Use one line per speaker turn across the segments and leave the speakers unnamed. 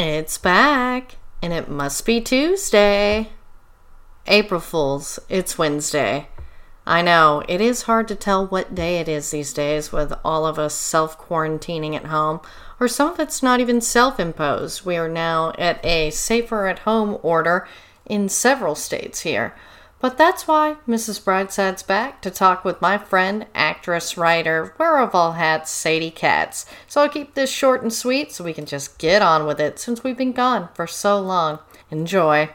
It's back, and it must be Tuesday. April Fools, it's Wednesday. I know, it is hard to tell what day it is these days with all of us self quarantining at home, or some of it's not even self imposed. We are now at a safer at home order in several states here. But that's why Mrs. Brightside's back to talk with my friend, actress, writer, wearer of all hats, Sadie Katz. So I'll keep this short and sweet so we can just get on with it since we've been gone for so long. Enjoy.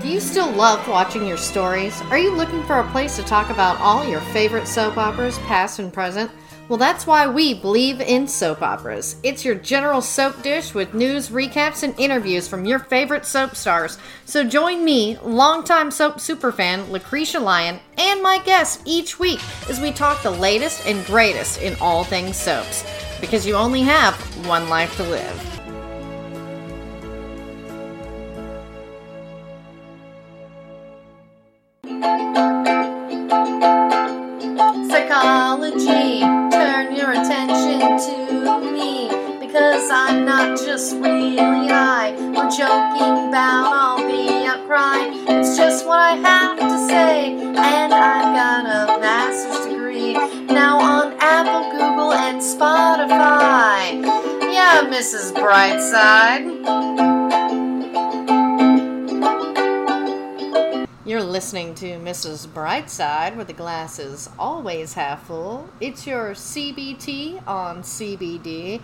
Do you still love watching your stories? Are you looking for a place to talk about all your favorite soap operas, past and present? Well, that's why we believe in soap operas. It's your general soap dish with news, recaps, and interviews from your favorite soap stars. So join me, longtime soap superfan Lucretia Lyon, and my guests each week as we talk the latest and greatest in all things soaps. Because you only have one life to live. Just really high or joking about I'll be out crying. It's just what I have to say, and I've got a master's degree now on Apple, Google, and Spotify. Yeah, Mrs. Brightside. You're listening to Mrs. Brightside, where the glass is always half full. It's your CBT on CBD.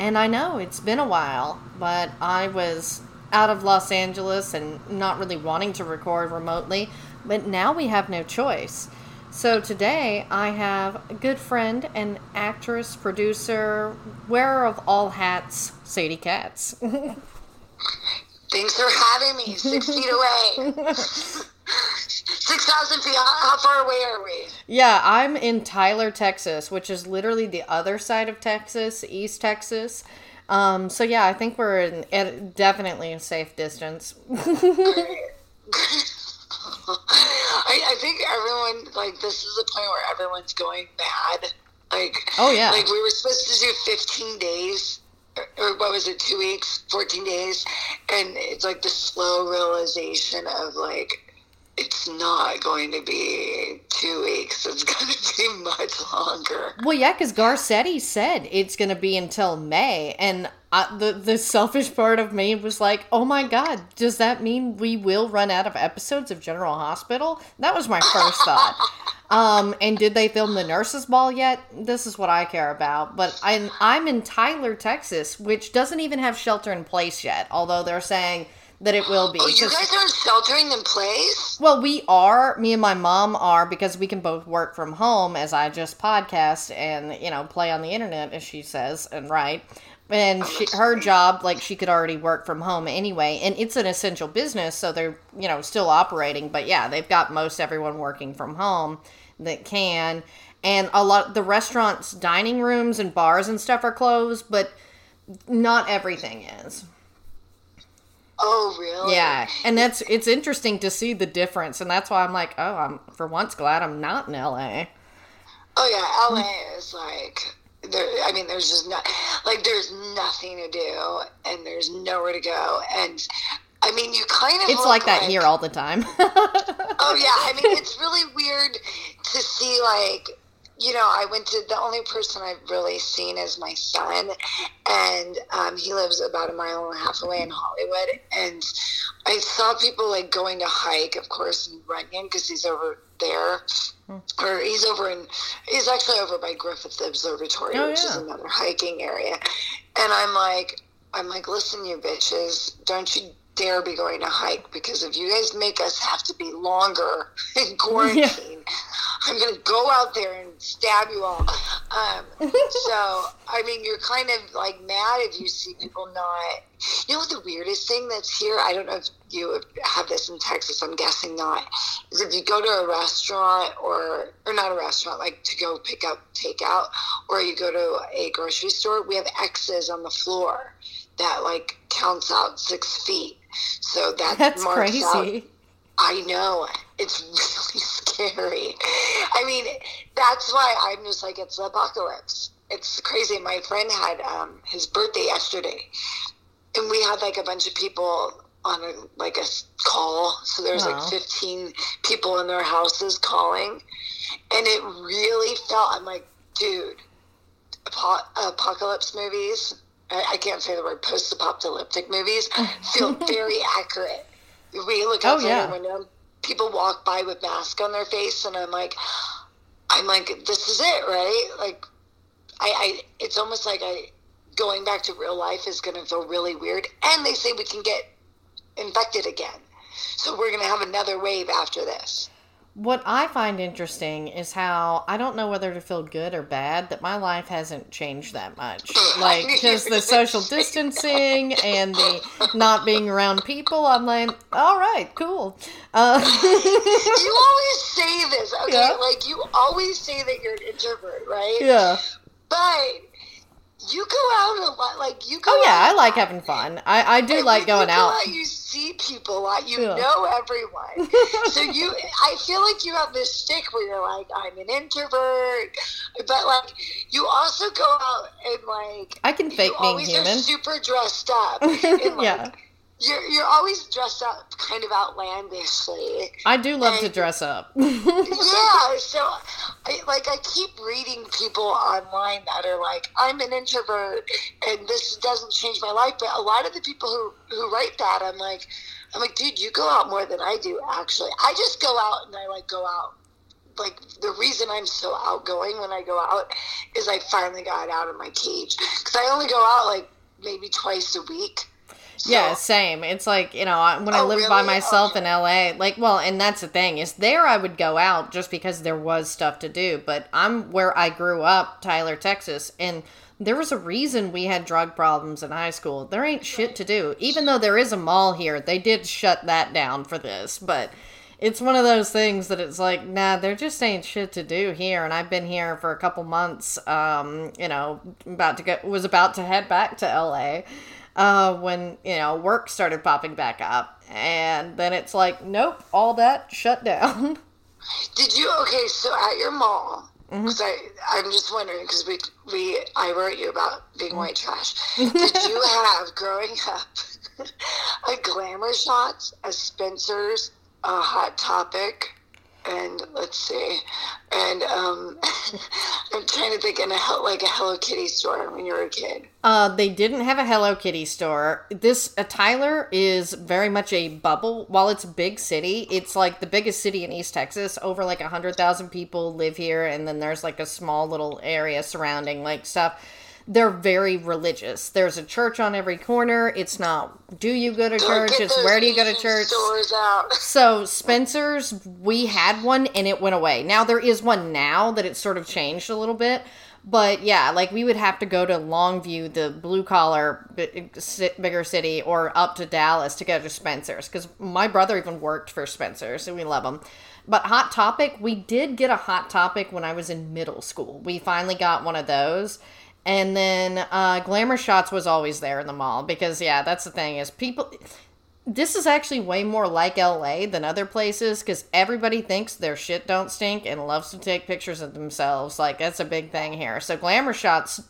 And I know it's been a while, but I was out of Los Angeles and not really wanting to record remotely. But now we have no choice. So today I have a good friend and actress, producer, wearer of all hats, Sadie Katz.
Thanks for having me. Six feet away. Six thousand feet. How far away are we?
Yeah, I'm in Tyler, Texas, which is literally the other side of Texas, East Texas. Um, so yeah, I think we're in, at definitely a safe distance.
I, I think everyone like this is the point where everyone's going mad. Like
Oh, yeah.
like we were supposed to do fifteen days. Or, or what was it? Two weeks, fourteen days, and it's like the slow realization of like it's not going to be two weeks. It's going to be much longer.
well, yeah, because Garcetti said it's going to be until May, and I, the the selfish part of me was like, "Oh my God, does that mean we will run out of episodes of General Hospital?" That was my first thought. Um, and did they film the nurses' ball yet? This is what I care about. But I'm I'm in Tyler, Texas, which doesn't even have shelter in place yet. Although they're saying that it will be.
Oh, you guys aren't sheltering in place?
well, we are. Me and my mom are because we can both work from home as I just podcast and you know play on the internet as she says and write. And she, her job, like she could already work from home anyway, and it's an essential business, so they're you know still operating. But yeah, they've got most everyone working from home that can, and a lot the restaurants, dining rooms, and bars and stuff are closed, but not everything is.
Oh, really?
Yeah, and that's it's interesting to see the difference, and that's why I'm like, oh, I'm for once glad I'm not in LA.
Oh yeah, LA is like there. I mean, there's just not like there's nothing to do, and there's nowhere to go, and I mean, you kind of
It's like that here all the time.
Oh yeah, I mean, it's really weird to see like. You know, I went to the only person I've really seen is my son, and um, he lives about a mile and a half away in Hollywood. And I saw people like going to hike, of course, in Runyon because he's over there, or he's over in he's actually over by Griffith Observatory,
Oh,
which is
yeah.
another hiking area. And I'm like, I'm like, listen, you bitches, don't you dare be going to hike because if you guys make us have to be longer in quarantine, I'm gonna go out there and stab you all. Um, so I mean, you're kind of like mad if you see people not. You know what the weirdest thing that's here? I don't know if you have this in Texas. I'm guessing not. Is if you go to a restaurant or or not a restaurant, like to go pick up takeout, or you go to a grocery store, we have X's on the floor that like counts out six feet. So that
That's
marks
crazy.
out I know. It's really scary. I mean, that's why I'm just like, it's the apocalypse. it's crazy. My friend had um, his birthday yesterday, and we had like a bunch of people on a like a call. So there's
Wow.
like 15 people in their houses calling, and it really felt. I'm like, dude, apo- apocalypse movies. I, can't say the word post-apocalyptic movies feel very accurate. We look
Oh, yeah.
the window, people walk by with masks on their face, and I'm like, I'm like, this is it, right? Like, I, I it's almost like I going back to real life is going to feel really weird. And they say we can get infected again, so we're going to have another wave after this.
What I find interesting is how I don't know whether to feel good or bad that my life hasn't changed that much. Like, because the social distancing and the not being around people, I'm like, all right, cool. Uh,
you always say this, okay?
Yeah.
Like you always say that you're an introvert, right?
yeah.
But you go out a lot. Like you go.
Oh yeah,
out
I like having fun. I, I do
And
like going
you go
out.
You see people a lot. You
Yeah.
know everyone. so you, I feel like you have this stick where you're like, I'm an introvert, but like you also go out and like
I can fake being
always
human.
are super dressed up. And, like,
Yeah.
You're you're always dressed up kind of outlandishly.
I do love to dress up.
yeah, so I like I keep reading people online that are like, I'm an introvert and this doesn't change my life. But a lot of the people who who write that, I'm like, I'm like, dude, you go out more than I do. Actually, I just go out and I like go out. Like the reason I'm so outgoing when I go out is I finally got out of my cage because I only go out like maybe twice a week. So-
Yeah, same. It's like, you know, when I
Oh,
lived by
really?
myself
Okay.
in LA, like, well, and that's the thing is there I would go out just because there was stuff to do, but I'm where I grew up, Tyler, Texas, and there was a reason we had drug problems in high school. There ain't shit to do. Even though there is a mall here, they did shut that down for this, but it's one of those things that it's like, nah, there just ain't shit to do here. And I've been here for a couple months. Um, you know, about to go was about to head back to LA uh, when you know work started popping back up, and then it's like, nope, all that shut down.
Did you okay? So at your mall,
Mm-hmm.
because I I'm just wondering because we we I wrote you about being white trash.
Mm-hmm.
Did you have growing up a glamour shots, a Spencer's, a Hot Topic, and let's see, and um, I'm trying to think in a like a Hello Kitty store when you were a kid.
Uh, they didn't have a Hello Kitty store. This uh, Tyler is very much a bubble. While it's a big city, it's like the biggest city in East Texas. Over like a hundred thousand people live here, and then there's like a small little area surrounding like stuff. They're very religious. There's a church on every corner. It's not do you go to church?
get
It's where do you go to church? So Spencer's, we had one and it went away. Now there is one now that it's sort of changed a little bit. But yeah, like we would have to go to Longview, the blue collar bigger city, or up to Dallas to go to Spencer's because my brother even worked for Spencer's, and we love them. But Hot Topic, we did get a Hot Topic when I was in middle school. We finally got one of those. And then uh, Glamour Shots was always there in the mall because, yeah, that's the thing is people this is actually way more like LA than other places because everybody thinks their shit don't stink and loves to take pictures of themselves. Like that's a big thing here. So Glamour Shots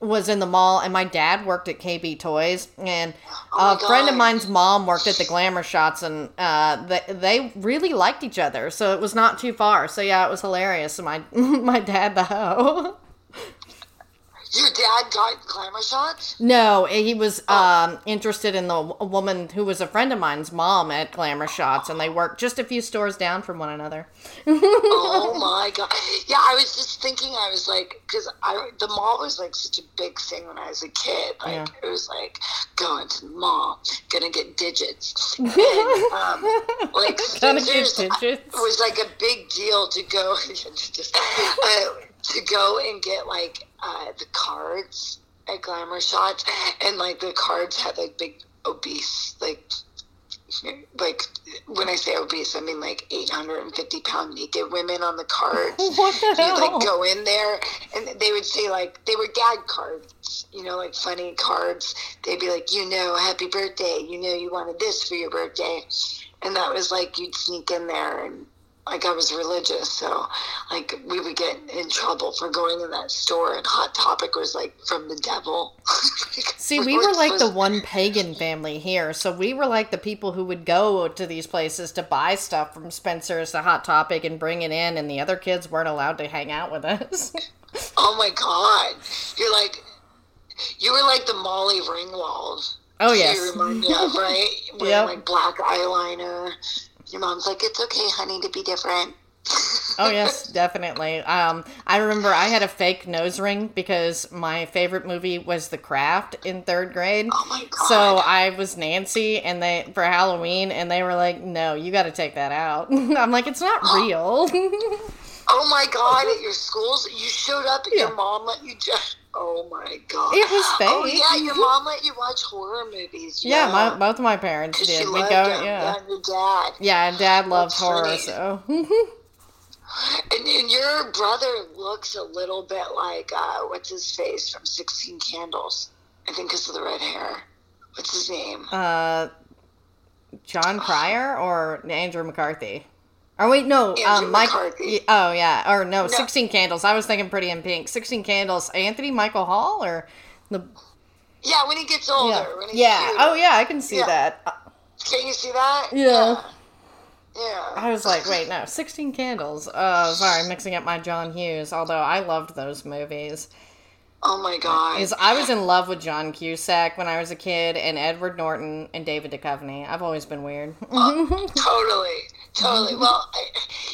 was in the mall, and my dad worked at KB Toys, and
Oh
a friend of mine's mom worked at the Glamour Shots, and uh, they they really liked each other, so it was not too far. So yeah, it was hilarious. So my my dad the hoe.
Your dad got glamour shots.
No, he was um, interested in the woman who was a friend of mine's mom at Glamour Shots, and they worked just a few stores down from one another.
oh my god! Yeah, I was just thinking. I was like, because I the mall was like such a big thing when I was a kid. Like
Yeah.
it was like going to the mall, gonna get digits, and um, like
get
Spencer's
digits.
was like a big deal to go uh, to go and get like uh, the cards at Glamour Shots, and like the cards had like big obese like like when I say obese, I mean like 850 pound naked women on the cards.
What the
You'd like go in there and they would say like they were gag cards, you know, like funny cards. They'd be like, you know, happy birthday, you know, you wanted this for your birthday, and that was like you'd sneak in there and like I was religious, so like we would get in trouble for going in that store, and Hot Topic was like from the devil.
See, we were like the one pagan family here, so we were like the people who would go to these places to buy stuff from Spencer's to Hot Topic and bring it in, and the other kids weren't allowed to hang out with us.
oh my god, you're like, you were like the Molly Ringwald.
Oh yes,
you remind me of right, wearing yep. like black eyeliner your mom's like, it's okay, honey, to be different.
oh yes, definitely. Um, I remember I had a fake nose ring because my favorite movie was The Craft in third grade.
Oh my god!
So I was Nancy, and they for Halloween, and they were like, "No, you got to take that out." I'm like, "It's not real."
oh my god! At your schools, you showed up, and yeah. your mom let you just. Oh my god!
It was fake.
Oh yeah, your mom let you watch horror movies.
Yeah, yeah my, both of my parents did. We go,
yeah. yeah, your dad.
Yeah, and dad loved That's horror, funny. so.
and, and, your brother looks a little bit like uh, what's his face from Sixteen Candles. I think because of the red hair. What's his name?
Uh, Jon Cryer or Andrew McCarthy. Or wait, no, um, Mike. Oh yeah, or no, no, Sixteen Candles. I was thinking Pretty in Pink. Sixteen Candles. Anthony Michael Hall or the.
Yeah, when he gets older.
Yeah. yeah. Oh yeah, I can see yeah. that.
Can you see that?
Yeah.
yeah. Yeah.
I was like, wait, no, Sixteen Candles. Oh, sorry, mixing up my John Hughes. Although I loved those movies.
Oh my god!
Is I was in love with John Cusack when I was a kid, and Edward Norton and David Duchovny. I've always been weird.
uh, totally. Totally. Mm-hmm. Well, I,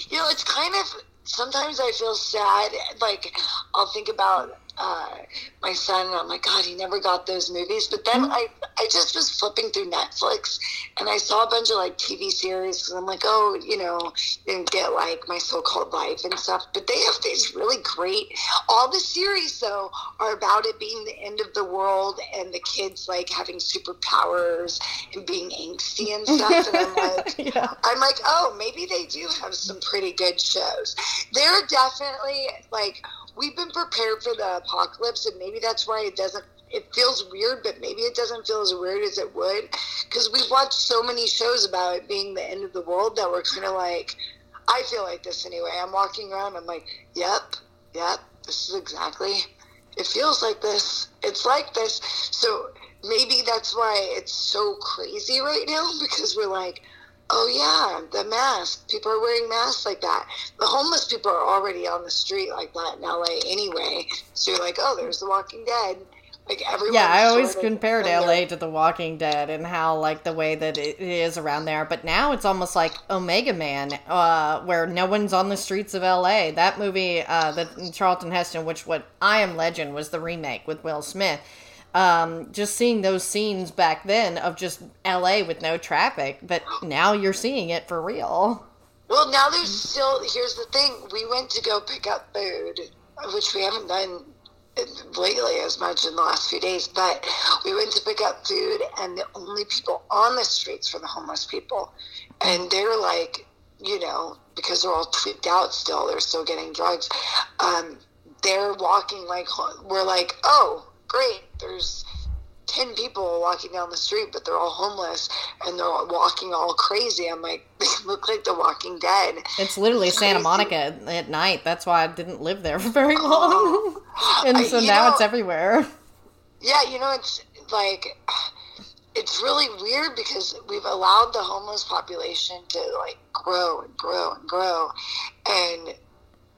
you know, it's kind of sometimes I feel sad. Like I'll think about uh, my son, and I'm like, God, he never got those movies. But then. I, I just was flipping through Netflix, and I saw a bunch of like TV series, and I'm like, oh, you know, didn't get like my so-called life and stuff. But they have these really great. All the series though are about it being the end of the world and the kids like having superpowers and being angsty and stuff. And I'm like, yeah. I'm like, oh, maybe they do have some pretty good shows. They're definitely like we've been prepared for the apocalypse, and maybe that's why it doesn't. It feels weird, but maybe it doesn't feel as weird as it would because we've watched so many shows about it being the end of the world that we're kind of like. I feel like this anyway. I'm walking around. I'm like, yep, yep. This is exactly. It feels like this. It's like this. So maybe that's why it's so crazy right now because we're like, Oh yeah, the mask. People are wearing masks like that. The homeless people are already on the street like that in LA anyway. So you're like, oh, there's The Walking Dead. Like everyone.
Yeah, I always compared LA to The Walking Dead and how like the way that it is around there. But now it's almost like Omega Man, uh, where no one's on the streets of LA. That movie, uh, the Charlton Heston, which what I Am Legend was the remake with Will Smith um, just seeing those scenes back then of just LA with no traffic, but now you're seeing it for real.
Well, now there's still, here's the thing we went to go pick up food, which we haven't done lately as much in the last few days, but we went to pick up food, and the only people on the streets were the homeless people. And they're like, you know, because they're all tweaked out still, they're still getting drugs. Um, they're walking like, we're like, oh, great, there's 10 people walking down the street, but they're all homeless and they're all walking all crazy. I'm like, they look like the walking dead.
It's literally it's Santa Monica at night. That's why I didn't live there for very uh-huh. long. and so now know, it's everywhere.
Yeah, you know, it's like, it's really weird because we've allowed the homeless population to like grow and grow and grow. And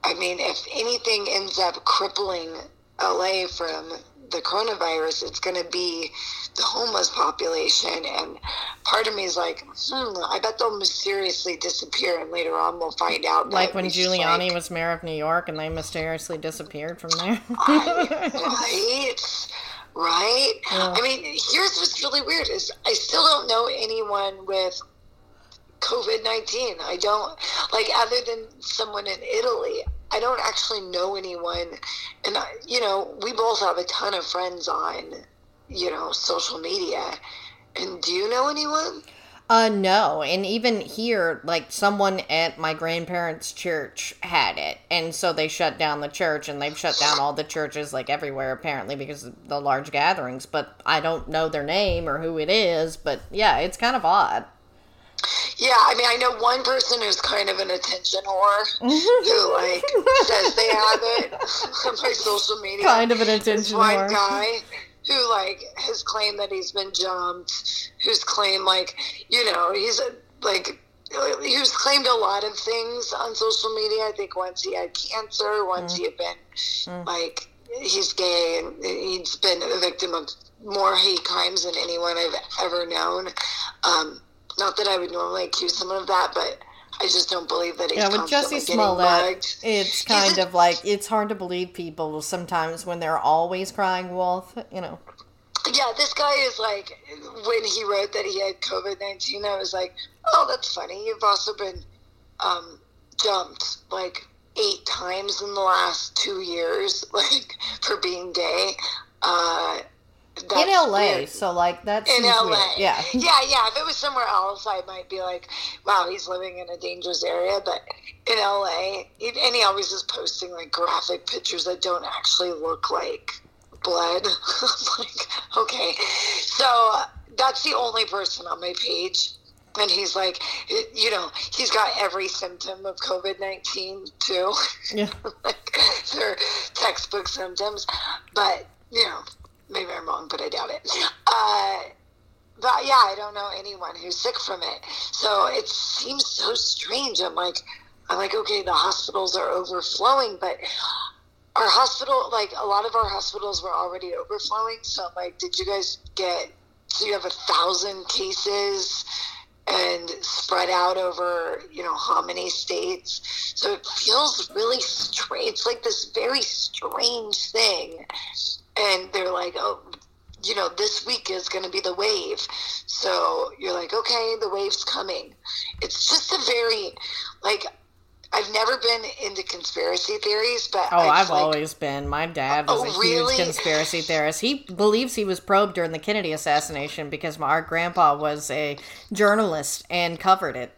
I mean, if anything ends up crippling LA from the coronavirus, it's going to be the homeless population. And part of me is like, hmm, I bet they'll mysteriously disappear, and later on we'll find out.
Like when Giuliani like, was mayor of New York, and they mysteriously disappeared from there.
right, right. Yeah. I mean, here's what's really weird is I still don't know anyone with COVID nineteen. I don't like other than someone in Italy. I don't actually know anyone, and I, you know, we both have a ton of friends on, you know, social media. And do you know anyone?
Uh, no. And even here, like someone at my grandparents' church had it, and so they shut down the church, and they've shut down all the churches like everywhere apparently because of the large gatherings. But I don't know their name or who it is. But yeah, it's kind of odd.
Yeah, I mean, I know one person who's kind of an attention whore who like says they have it on my social media.
Kind of an attention
one
whore.
guy who like has claimed that he's been jumped, who's claimed like you know he's a, like who's claimed a lot of things on social media. I think once he had cancer, once he had been
Mm.
like he's gay, and he's been a victim of more hate crimes than anyone I've ever known. Um, not that I would normally accuse someone of that, but I just don't believe that he's
Yeah, with
Jussie
Smollett, it's kind of like it's hard to believe people sometimes when they're always crying wolf. You know.
Yeah, this guy is like, when he wrote that he had COVID 19, I was like, oh, that's funny. You've also been um, jumped like eight times in the last two years, like for being gay. Uh,
in LA,
weird.
so like that's
In LA.
weird. Yeah.
Yeah, yeah. If it was somewhere else, I might be like, wow, he's living in a dangerous area. But in LA, he- and he always is posting like graphic pictures that don't actually look like blood. like, okay. So that's the only person on my page. And he's like, you know, he's got every symptom of COVID 19 too.
Yeah.
like, they're textbook symptoms. But, you know, maybe I'm wrong, but I doubt it. Uh, but yeah, I don't know anyone who's sick from it. So it seems so strange. I'm like, I'm like, okay, the hospitals are overflowing, but our hospital, like a lot of our hospitals were already overflowing. So I'm like, did you guys get? So you have a thousand cases and spread out over you know how many states. So it feels really strange. It's like this very strange thing, and they're like, oh. You know, this week is going to be the wave. So you're like, okay, the wave's coming. It's just a very, like, I've never been into conspiracy theories, but
Oh,
I
I've
like-
always been. My dad was
Oh,
a
really?
huge conspiracy theorist. He believes he was probed during the Kennedy assassination because my our grandpa was a journalist and covered it.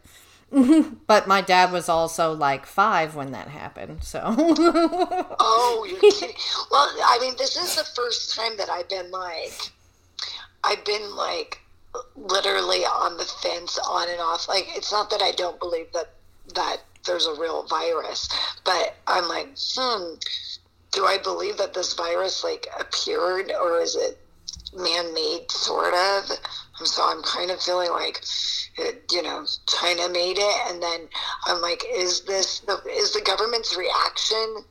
but my dad was also like five when that happened, so
Oh, you're kidding. Well, I mean, this is the first time that I've been like, I've been like literally on the fence, on and off. Like, it's not that I don't believe that that there's a real virus, but I'm like, hmm, do I believe that this virus like appeared or is it man-made, sort of? And so I'm kind of feeling like, it, you know, China made it, and then I'm like, is this the is the government's reaction?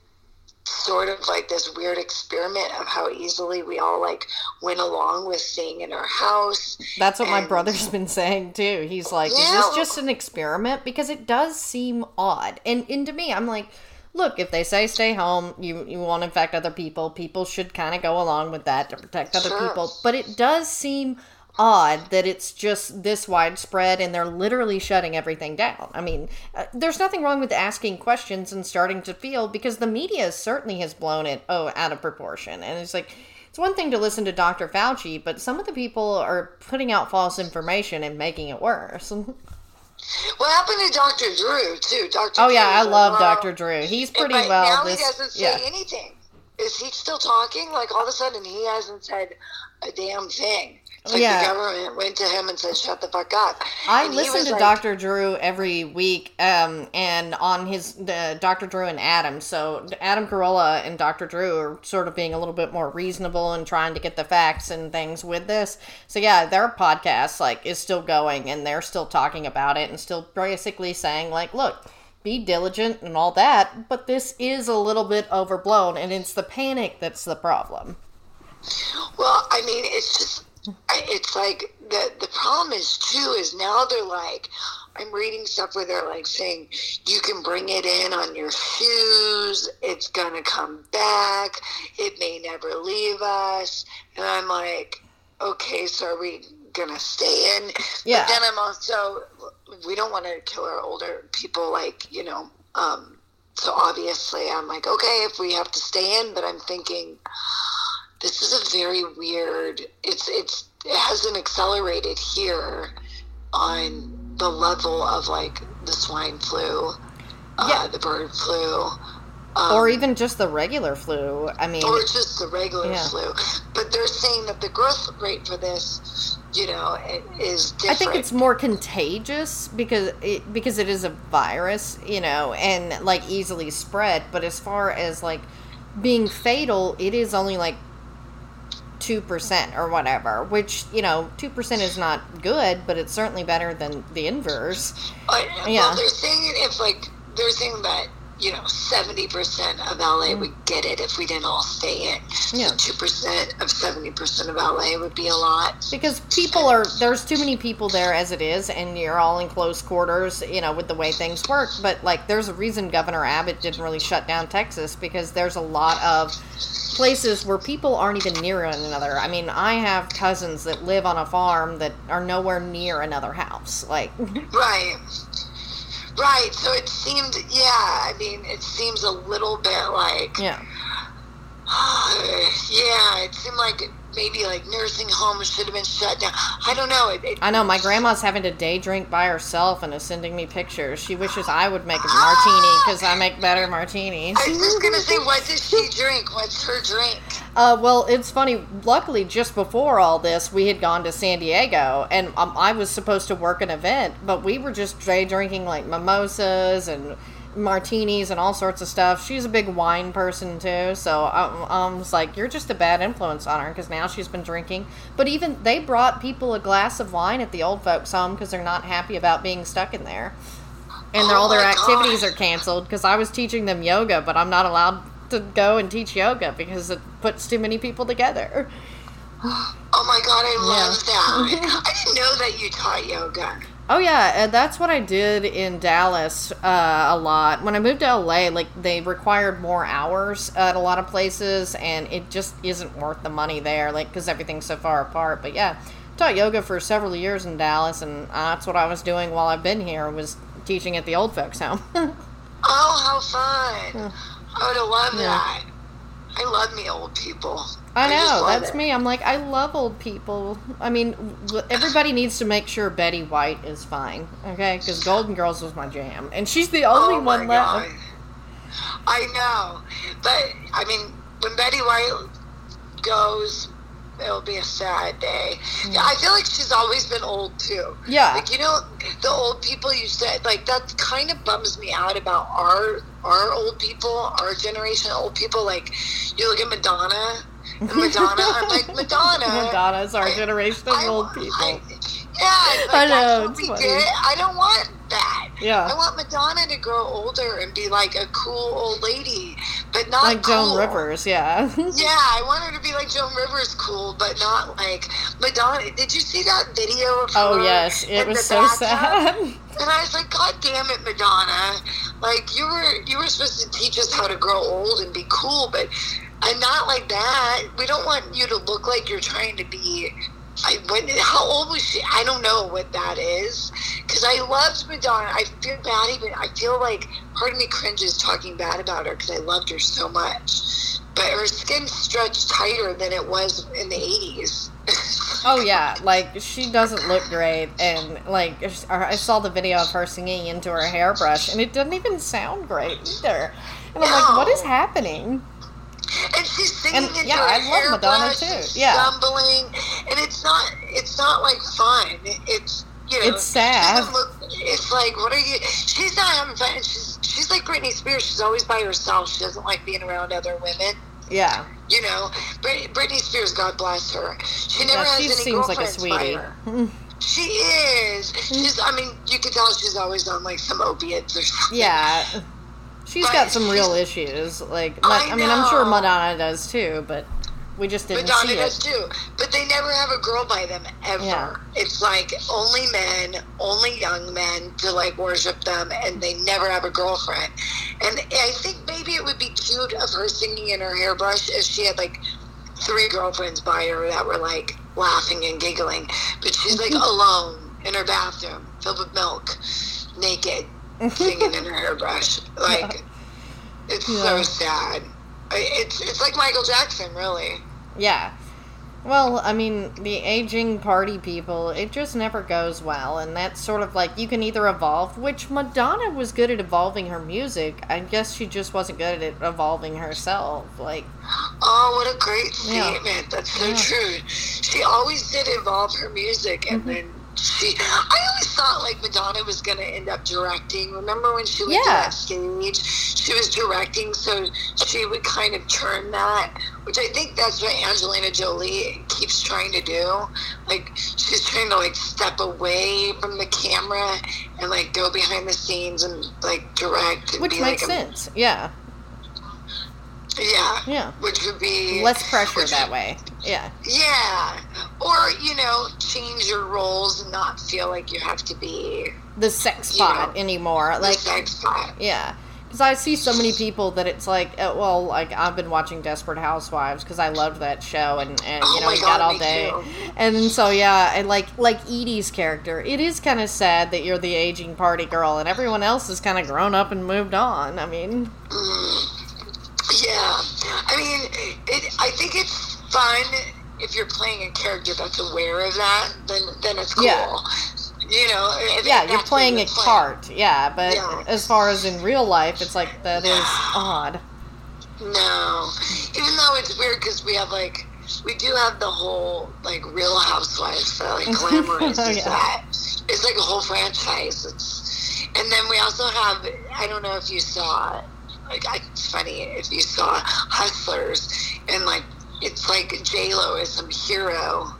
sort of like this weird experiment of how easily we all like went along with staying in our house.
that's what my brother's been saying too. He's like, "Is this just an experiment?" Because it does seem odd, and and to me, I'm like. Look, if they say stay home, you you won't infect other people. People should kind of go along with that to protect other
Sure.
people. But it does seem odd that it's just this widespread and they're literally shutting everything down. I mean, uh, there's nothing wrong with asking questions and starting to feel because the media certainly has blown it oh out of proportion. And it's like it's one thing to listen to Dr. Fauci, but some of the people are putting out false information and making it worse.
What happened to Dr. Drew too? Dr.
oh yeah,
Drew
I love Dr. Drew. He's pretty well
now
this
he doesn't say
yeah.
anything. Is he still talking? Like all of a sudden he hasn't said a damn thing. It's like
Yeah.
the government went to him and said, "Shut the fuck up."
I
And
listen to
like-
Dr. Drew every week, um, and on his the Dr. Drew and Adam. So Adam Carolla and Dr. Drew are sort of being a little bit more reasonable and trying to get the facts and things with this. So yeah, their podcast like is still going, and they're still talking about it and still basically saying like, look. Be diligent and all that, but this is a little bit overblown, and it's the panic that's the problem.
Well, I mean, it's just, it's like the the problem is too is now they're like, I'm reading stuff where they're like saying you can bring it in on your shoes, it's gonna come back, it may never leave us, and I'm like, okay, so are we gonna stay in?
Yeah.
But then I'm also, we don't want to kill our older people, like you know. um so obviously, I'm like, okay, if we have to stay in, but I'm thinking, this is a very weird it's it's it hasn't accelerated here on the level of like the swine flu uh,
Yeah.
the bird flu um,
or even just the regular flu. I mean,
or just the regular
Yeah.
flu but they're saying that the growth rate for this you know, it is different.
I think it's more contagious because it, because it is a virus, you know, and like easily spread. But as far as like being fatal, it is only like two percent or whatever. Which you know, two percent is not good, but it's certainly better than the inverse.
Uh,
Yeah.
Well, they're saying if like they're saying that you know seventy percent of LA would get it if we didn't all stay in.
Mm. Yeah.
So two percent of seventy percent of LA would be a lot.
Because people are there's too many people there as it is, and you're all in close quarters, you know, with the way things work. But like, there's a reason Governor Abbott didn't really shut down Texas because there's a lot of places where people aren't even near one another. I mean, I have cousins that live on a farm that are nowhere near another house. Like,
Right. Right. So it seemed, yeah. I mean, it seems a little bit like,
yeah,
yeah. It seemed like maybe like nursing homes should have been shut down. I don't know. It, it,
I know my grandma's having to day drink by herself and is sending me pictures. She wishes I would make a martini because I make better martinis.
I was just gonna say, what does she drink? What's her drink?
Uh, well, it's funny. Luckily, just before all this, we had gone to San Diego, and um, I was supposed to work an event, but we were just day drinking like mimosas and martinis and all sorts of stuff. She's a big wine person too, so I, I was like, "You're just a bad influence on her," because now she's been drinking. But even they brought people a glass of wine at the old folks' home because they're not happy about being stuck in there, and
Oh
all their activities
gosh.
are canceled because I was teaching them yoga, but I'm not allowed to go and teach yoga because it puts too many people together.
Oh my god, I love that. I didn't know that you taught yoga.
Oh yeah, and that's what I did in Dallas uh, a lot. When I moved to LA, like they required more hours at a lot of places, and it just isn't worth the money there, like because everything's so far apart. But yeah, taught yoga for several years in Dallas, and uh, that's what I was doing while I've been here was teaching at the old folks' home.
Oh, how fun! I would have loved
Yeah.
that. I love me old people.
I know,
love
that's
it.
me. I'm like, I love old people. I mean, everybody needs to make sure Betty White is fine, okay? Because Golden Girls was my jam, and she's the oh only
oh
one left.
God. I know, but I mean, when Betty White goes, it'll be a sad day. Hmm. Yeah, I feel like she's always been old too.
Yeah.
Like you know, the old people you said like that kind of bums me out about our our old people, our generation of old people. Like you look at Madonna, and Madonna, I'm like Madonna.
Madonna's our
I-
generation of
I-
old people.
I- yeah, like,
I know,
That's what we
funny.
did. I don't want that.
Yeah.
I want Madonna to grow older and be like a cool old lady, but not
like Joan. Rivers, yeah.
Yeah, I want her to be like Joan Rivers, cool, but not like Madonna. Did you see that video of
oh yes, it was so
bathtub?
sad.
And I was like, God damn it, Madonna! Like you were you were supposed to teach us how to grow old and be cool, but and not like that. We don't want you to look like you're trying to be. I when how old was she? I don't know what that is because I loved Madonna. I feel bad even. I feel like part of me cringes talking bad about her because I loved her so much. But her skin stretched tighter than it was in the eighties.
oh yeah, like she doesn't look great, and like I saw the video of her singing into her hairbrush, and it doesn't even sound great either. And I'm like, what is happening?
And she's singing
And,
into
yeah,
her
I love Madonna,
hairbrush
too. Yeah.
stumbling, and it's not it's not like fun. It's you know,
It's sad.
Look, it's like what are you? She's not having fun. She's she's like Britney Spears. She's always by herself. She doesn't like being around other women.
Yeah,
You know, Britney Spears, God bless her. She never
yeah
has
she
any
seems like a
girlfriends by
sweetie.
her. Mm-hmm. She is. She's. I mean, you can tell she's always on like some opiates or something.
Yeah, she's
But
got some real issues. Like,
I
I, mean, I'm sure. Madonna does too, but we just didn't know.
Madonna
see
does too, but they never have a girl by them ever.
Yeah.
It's like only men, only young men to like worship them, and they never have a girlfriend. And I think maybe it would be cute of her singing in her hairbrush if she had like three girlfriends by her that were like laughing and giggling, but she's like alone in her bathroom, filled with milk, naked, singing in her hairbrush. Like it's so sad. It's it's like Michael Jackson, really.
Yeah. Well, I mean, the aging party people, it just never goes well. And that's sort of like you can either evolve, which Madonna was good at evolving her music. I guess she just wasn't good at evolving herself. Like,
Oh, what a great
Yeah.
statement. That's so
Yeah.
true. She always did evolve her music and
Mm-hmm.
then she I always thought like Madonna was gonna end up directing. Remember when she went to
Yeah.
that stage? She was directing so she would kind of turn that which I think that's what Angelina Jolie keeps trying to do. Like she's trying to like step away from the camera and like go behind the scenes and like direct
which
be
makes
like a-
sense. Yeah.
Yeah.
Yeah.
Which would be
Less pressure that way. Yeah.
Yeah. Or, you know, change your roles and not feel like you have to be
The sex spot anymore.
the
Like,
sex spot.
Yeah. Because I see so many people that it's like, uh, well, like I've been watching Desperate Housewives because I loved that show, and and
Oh
you know we
God,
got all day,
too.
and so yeah, and like like Edie's character, it is kind of sad that you're the aging party girl, and everyone else has kind of grown up and moved on. I mean,
Yeah. I mean, it, I think it's fun if you're playing a character that's aware of that, then, then it's cool.
Yeah.
You know,
yeah, you're playing a
playing.
part, yeah, but
Yeah.
as far as in real life, it's like that is odd.
No. Even though it's weird because we have, like, we do have the whole, like, Real Housewives that, like, glamorizes
Oh, yeah.
that. It's like a whole franchise. It's, and then we also have, I don't know if you saw, like, I- it's funny if you saw Hustlers, and, like, it's like J-Lo is some hero.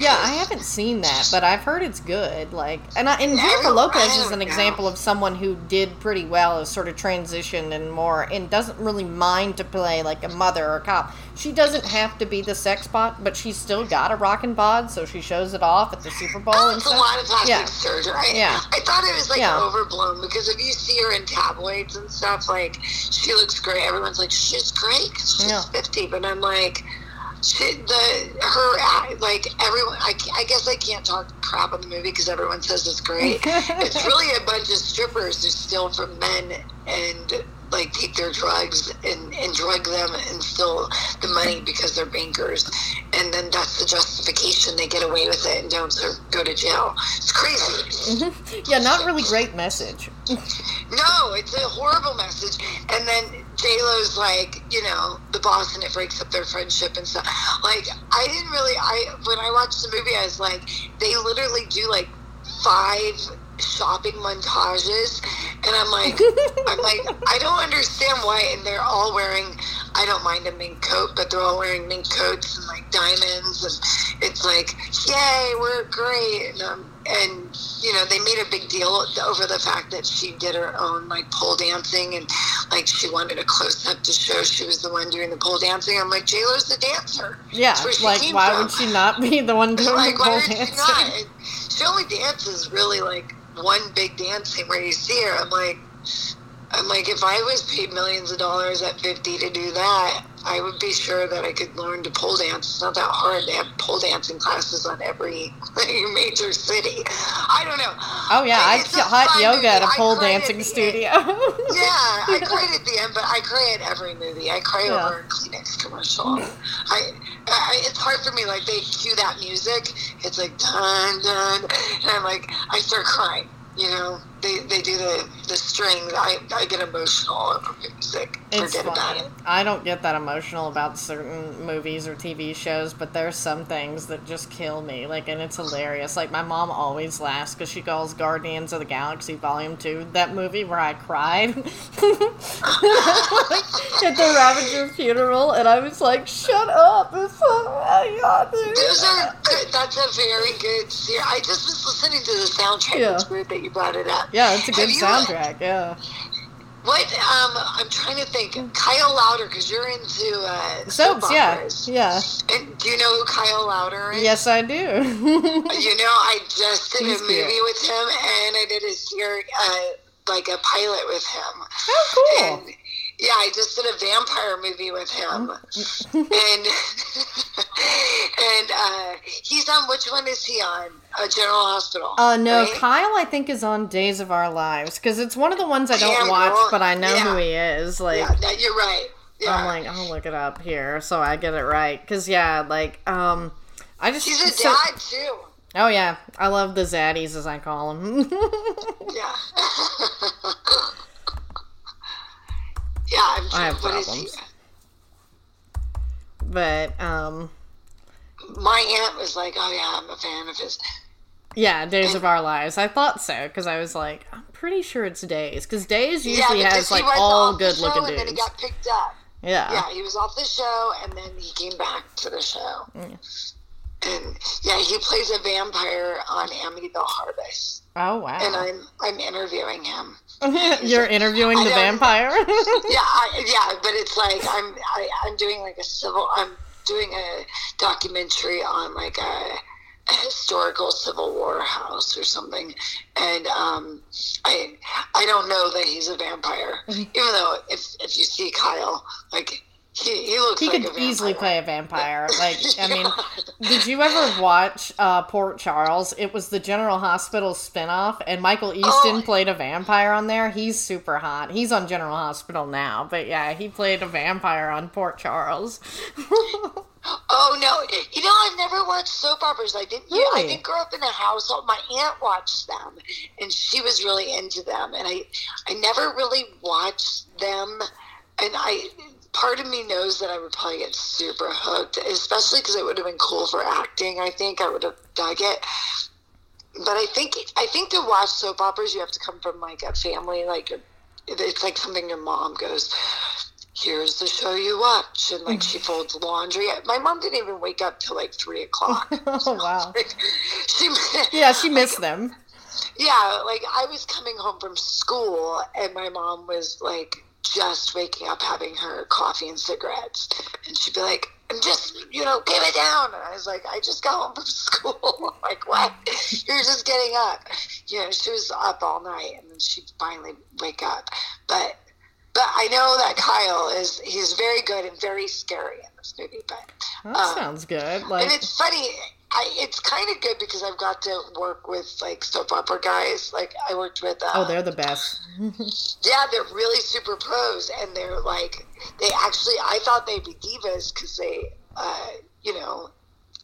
Yeah, I haven't seen that, but I've heard it's good. Like, and I, and Jennifer Lopez is an example of someone who did pretty well, has sort of transitioned and more, and doesn't really mind to play like a mother or a cop. She doesn't have to be the sex bot, but she's still got a rockin' bod, so she shows it off at the Super Bowl
Oh,
and
it's a lot of plastic
Yeah.
surgery.
Yeah.
I thought it was like
Yeah.
overblown because if you see her in tabloids and stuff, like she looks great. Everyone's like, she's great 'cause she's
Yeah.
fifty, but I'm like, she, the her like everyone. I, I guess I can't talk crap on the movie because everyone says it's great. it's really a bunch of strippers who steal from men and like take their drugs and, and drug them and steal the money because they're bankers and then that's the justification they get away with it and don't go to jail it's crazy
yeah, not really great message.
no it's a horrible message and then j-lo's like you know the boss and it breaks up their friendship and stuff. Like i didn't really i when i watched the movie i was like they literally do like five shopping montages. And i'm like i'm like i don't understand why and they're all wearing i don't mind a mink coat but they're all wearing mink coats and like diamonds. And it's like yay we're great. And, um, and you know they made a big deal over the fact that she did her own like pole dancing and like she wanted a close up to show she was the one doing the pole dancing i'm like j-lo's the dancer
Yeah, like why
from.
would she not be the one doing
like
the pole
she
dancing?
not she only dances really like one big dance scene where you see her i'm like i'm like if i was paid millions of dollars at 50 to do that i would be sure that i could learn to pole dance it's not that hard they have pole dancing classes on every major city i don't know
Oh yeah, I
a
hot yoga at a
I
pole dancing studio.
yeah, I cried at the end, but I cry at every movie. I cry
Yeah.
over a Kleenex commercial. I, I, it's hard for me. Like they cue that music, it's like dun dun, and I'm like, I start crying. You know, they they do the the strings. I I get emotional over music.
It's
Forget about
funny.
it.
I don't get that emotional about certain movies or TV shows, but there's some things that just kill me. Like, and it's hilarious. Like, my mom always laughs because she calls Guardians of the Galaxy Volume 2 that movie where I cried at the Ravager funeral, and I was like, shut up. It's so, oh, God,
Those are. That's a very good series. I just was listening to the soundtrack.
Yeah.
It's weird that you brought it up.
Yeah, it's a good soundtrack, yeah.
What? Um, I'm trying to think. Kyle Lowder, because you're into uh, soap
Soaps, yeah. Yeah.
And do you know who Kyle Lowder is?
Yes, I do.
You know, I just did
He's
a movie
cute.
with him, and I did a series, uh, like a pilot with him.
oh, cool.
And yeah, I just did a vampire movie with him, and and uh, he's on. Which one is he on? Uh, General Hospital.
Uh, no,
right?
Kyle, I think, is on Days of Our Lives because it's one of the ones I don't
Damn,
watch,
girl.
but I know who he is. Like,
yeah, that, you're right. Yeah.
I'm like, I'll look it up here so I get it right. Cause yeah, like, um, I just
He's a
so-
dad too.
Oh yeah, I love the zaddies as I call them.
Yeah. yeah, I'm
I have problems. but um,
My aunt was like, "Oh yeah, I'm a fan of his."
yeah, Days of Our Lives. I thought so because I was like, I'm pretty sure it's Days because Days usually
yeah,
has
because he
like all good looking
and then he
dudes.
got picked up.
Yeah.
Yeah, he was off the show and then he came back to the show. And yeah, he plays a vampire on Amityville Harvest,
Oh wow.
and I'm I'm interviewing him.
You're interviewing the vampire.
Yeah, I, yeah, but it's like I'm I, I'm doing like a civil. I'm doing a documentary on like a, a historical Civil War house or something, and um, I I don't know that he's a vampire, even though if if you see Kyle, like he he looks
he
like
could
a vampire.
easily play a vampire. Like, I mean, did you ever watch uh, Port Charles? It was the General Hospital spinoff, and Michael Easton
Oh.
played a vampire on there. He's super hot. He's on General Hospital now, but yeah, he played a vampire on Port Charles.
Oh no! You know, I've never watched soap operas. I didn't. I didn't grow up in a household. My aunt watched them, and she was really into them. And I, I never really watched them. And I, part of me knows that I would probably get super hooked, especially because it would have been cool for acting. I think I would have dug it. But I think I think to watch soap operas, you have to come from like a family. Like it's like something your mom goes here's the show you watch and like she folds laundry my mom didn't even wake up till like three o'clock
oh wow.
Like, she
Yeah, she missed them.
yeah like i was coming home from school and my mom was like just waking up having her coffee and cigarettes and she'd be like i'm just you know give it down and i was like i just got home from school like what you're just getting up you know she was up all night and then she'd finally wake up but but I know that Kyle is he's very good and very scary in this movie. But
That
Uh,
sounds good. Like,
and it's funny. I, it's kind of good because I've got to work with like soap opera guys. Like I worked with. Uh,
oh, they're the best.
yeah, they're really super pros, and they're like they actually. I thought they'd be divas because they, uh, you know.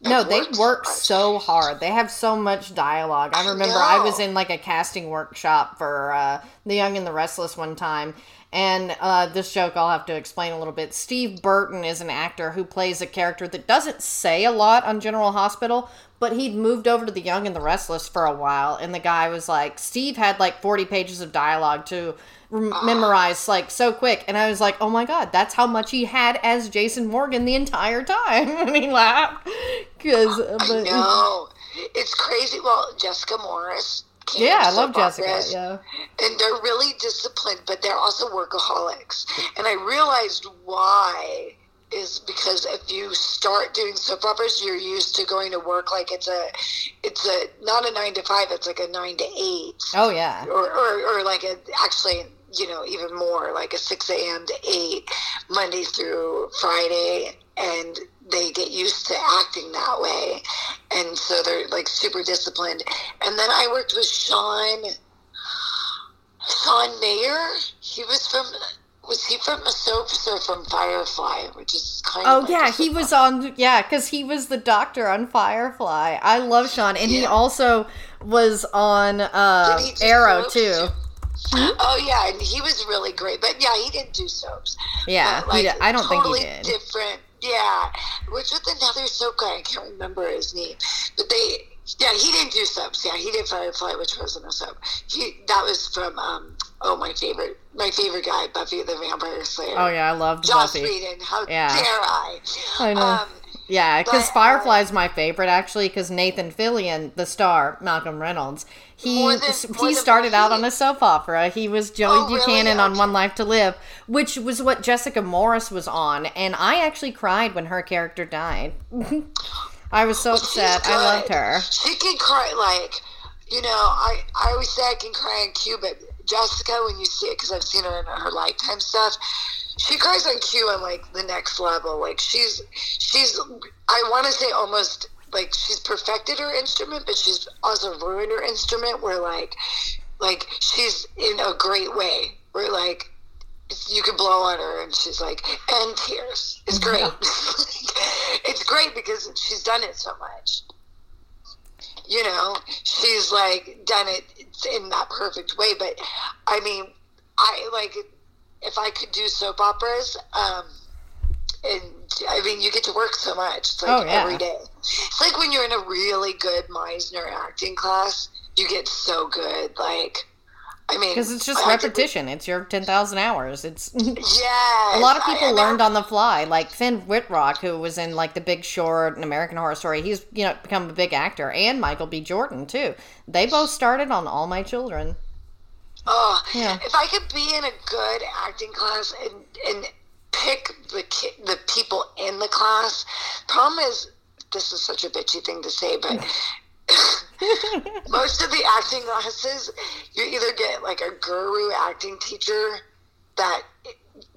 No, they work
much.
so hard. They have so much dialogue. I
I
remember I
know.
was in like a casting workshop for uh, The Young and the Restless one time. And uh, this joke I'll have to explain a little bit. Steve Burton is an actor who plays a character that doesn't say a lot on General Hospital, but he'd moved over to The Young and the Restless for a while. And the guy was like, Steve had like 40 pages of dialogue to rem- memorize like so quick. And I was like, oh my God, that's how much he had as Jason Morgan the entire time. and he laughed. Cause,
I know it's crazy. Well, Jessica Morris.
Yeah, I love Jessica.
operas.
Yeah.
and they're really disciplined, but they're also workaholics. And I realized why is because if you start doing soap operas, you're used to going to work like it's a, it's a not a nine to five, it's like a nine to eight,
Oh yeah.
or or, or like a actually you know even more like a six a.m. to eight, Monday through Friday, and they get used to acting that way, and so they're like super disciplined. And then I worked with Sean. Sean Maher. He was from. Was he from the soaps or from Firefly, which is kind
Oh
of. like
yeah,
a
he was on yeah, cuz he was the doctor on Firefly. I love Sean and he also was on uh
Did he do
Arrow
soaps
too.
Oh yeah, and he was really great. But yeah, he didn't do soaps.
Yeah,
But,
he I don't think he did.
Different, yeah. Which with another soap guy, I can't remember his name, but they, yeah, he didn't do soaps. Yeah, he did Firefly, which wasn't a soap. He that was from um oh my favorite my favorite guy, Buffy the Vampire Slayer.
Oh yeah, I loved
Joss
Buffy.
Whedon. How
Yeah.
dare I?
I know.
Um,
Yeah, because
But, uh,
Firefly's my favorite actually. Because Nathan Fillion, the star, Malcolm Reynolds, he
than-
he started out on a soap opera. He was Joey
Oh, really?
Buchanan on
Okay.
One Life to Live, which was what Jessica Morris was on, and I actually cried when her character died. I was so upset. I loved her.
She can cry like, you know, I I always say I can cry on cue, but Jessica, when you see it, because I've seen her in her lifetime stuff, she cries on cue on like the next level. Like she's she's I want to say almost like she's perfected her instrument, but she's also ruined her instrument. Where like like she's in a great way. Where like you can blow on her and she's like and tears it's great it's great because she's done it so much you know she's like done it in that perfect way but i mean i like if i could do soap operas um and I mean, you get to work so much. It's like
Oh, yeah.
every day. It's like when you're in a really good Meisner acting class, you get so good. Like, I mean,
Because it's just repetition. It's your 10,000 hours. It's
Yeah.
a lot of people learned on the fly. Like Finn Wittrock, who was in like The Big Short and American Horror Story. He's, you know, become a big actor. And Michael B. Jordan, too. They both started on All My Children.
Oh,
Yeah.
if I could be in a good acting class and and pick the ki- the people in the class. Problem is, this is such a bitchy thing to say, but most of the acting classes, you either get like a guru acting teacher that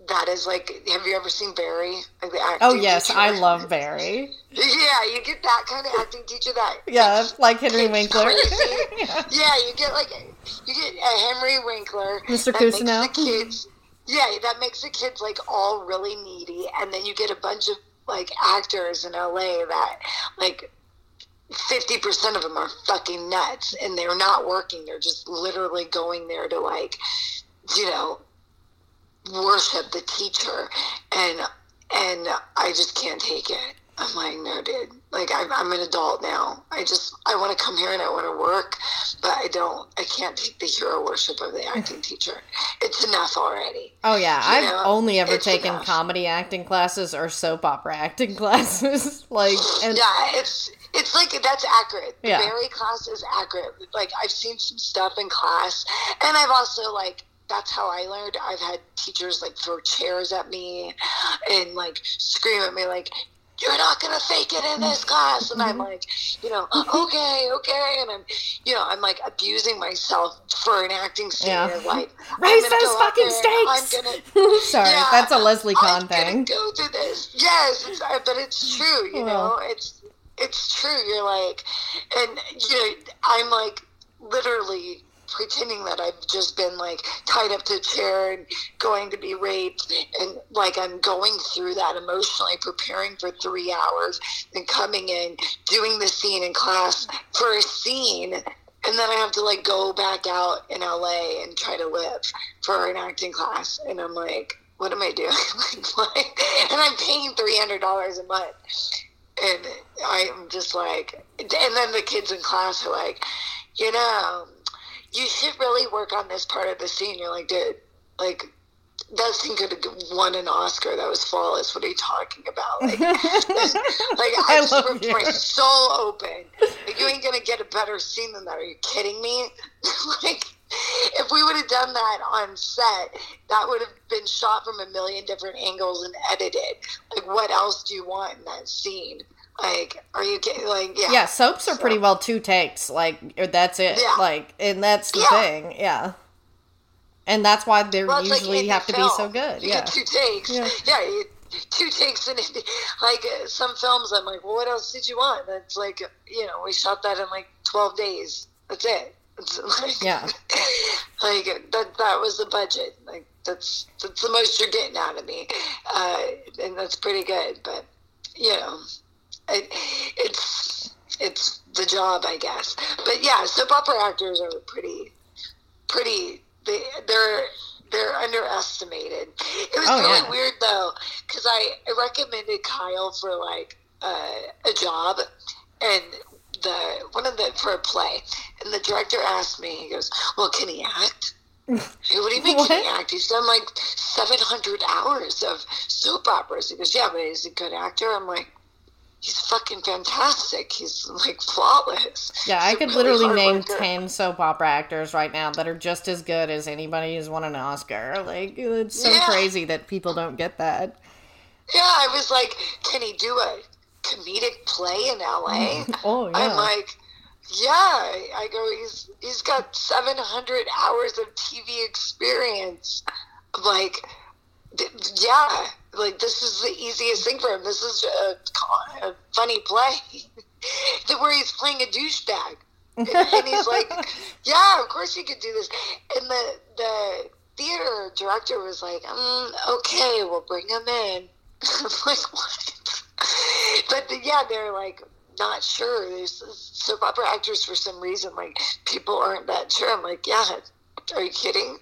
that is like. Have you ever seen Barry? Like the acting
Oh, yes.
teacher?
I love Barry.
Yeah, you get that kind of acting teacher that
Yeah, like Henry Winkler. Yeah.
Yeah, you get like you get a Henry Winkler,
Mr. Cousineau.
the kids. Yeah, that makes the kids like all really needy, and then you get a bunch of like actors in LA that like fifty percent of them are fucking nuts, and they're not working. They're just literally going there to like, you know, worship the teacher, and and I just can't take it. I'm like, no, dude. Like, I'm, I'm an adult now. I just, I want to come here and I want to work, but I don't, I can't take the hero worship of the acting teacher. It's enough already.
Oh yeah,
You
I've
know,
only ever
it's
taken
enough.
comedy acting classes or soap opera acting classes. like, and
yeah, it's, it's like, that's accurate. The
Yeah.
Barry class is accurate. Like, I've seen some stuff in class, and I've also, like, that's how I learned. I've had teachers like throw chairs at me and like scream at me like, "You're not gonna fake it in this class," and I'm like, you know, okay, okay, and I'm, you know, I'm like abusing myself for an acting scene.
Yeah.
like,
raise those fucking
there, I'm
stakes.
gonna
Sorry,
Yeah,
that's a Leslie
gonna
thing.
go through this. Yes, it's, uh, but it's true. You know, it's it's true. You're like, and you know, I'm like literally pretending that I've just been like tied up to a chair and going to be raped, and like I'm going through that emotionally, preparing for three hours, and coming in, doing the scene in class for a scene. And then I have to like go back out in LA and try to live for an acting class. And I'm like, what am I doing? like, and I'm paying three hundred dollars a month, and I'm just like, and then the kids in class are like, you know, you should really work on this part of the scene. You're like, dude, like. That scene could have won an Oscar. That was flawless. What are you talking about? Like, like I,
I
just ripped
you.
my soul open. Like, you ain't gonna get a better scene than that. Are you kidding me? like, if we would have done that on set, that would have been shot from a million different angles and edited. Like, what else do you want in that scene? Like, are you kidding? Like, yeah.
Yeah, soaps are
So-
pretty well two takes. Like, or that's it.
Yeah.
Like, and that's the
Yeah.
thing. Yeah. And that's why they
Well, like
usually
indie
have to be so good.
You
Yeah.
two takes.
Yeah.
Yeah, you, two takes in. Like uh, some films, I'm like, well, what else did you want? That's like, you know, we shot that in like 12 days. That's it. It's like,
Yeah.
like that. That was the budget. Like that's that's the most you're getting out of me, uh, and that's pretty good. But you know, it, it's it's the job, I guess. But yeah, soap opera actors are pretty pretty they they're they're underestimated. It was
Oh,
really
yeah.
weird though because I, I recommended Kyle for like uh, a job and the one of the for a play and the director asked me he goes well can he act what do you mean can he act he's done like 700 hours of soap operas he goes yeah but he's a good actor I'm like he's fucking fantastic he's like flawless
Yeah, I could
really
literally name
worker.
10 soap opera actors right now that are just as good as anybody who's won an Oscar. Like, it's so
Yeah.
crazy that people don't get that.
Yeah, I was like, can he do a comedic play in LA?
Oh, yeah.
I'm like, yeah. I go, he's he's got 700 hours of TV experience. I'm like, yeah, like this is the easiest thing for him. This is a, a funny play that where he's playing a douchebag. and, and he's like, "Yeah, of course you could do this." And the the theater director was like, mm, okay, we'll bring him in. I'm like, what? but the, yeah, they're like not sure. There's soap opera actors for some reason, like people aren't that sure. I'm like, yeah, are you kidding?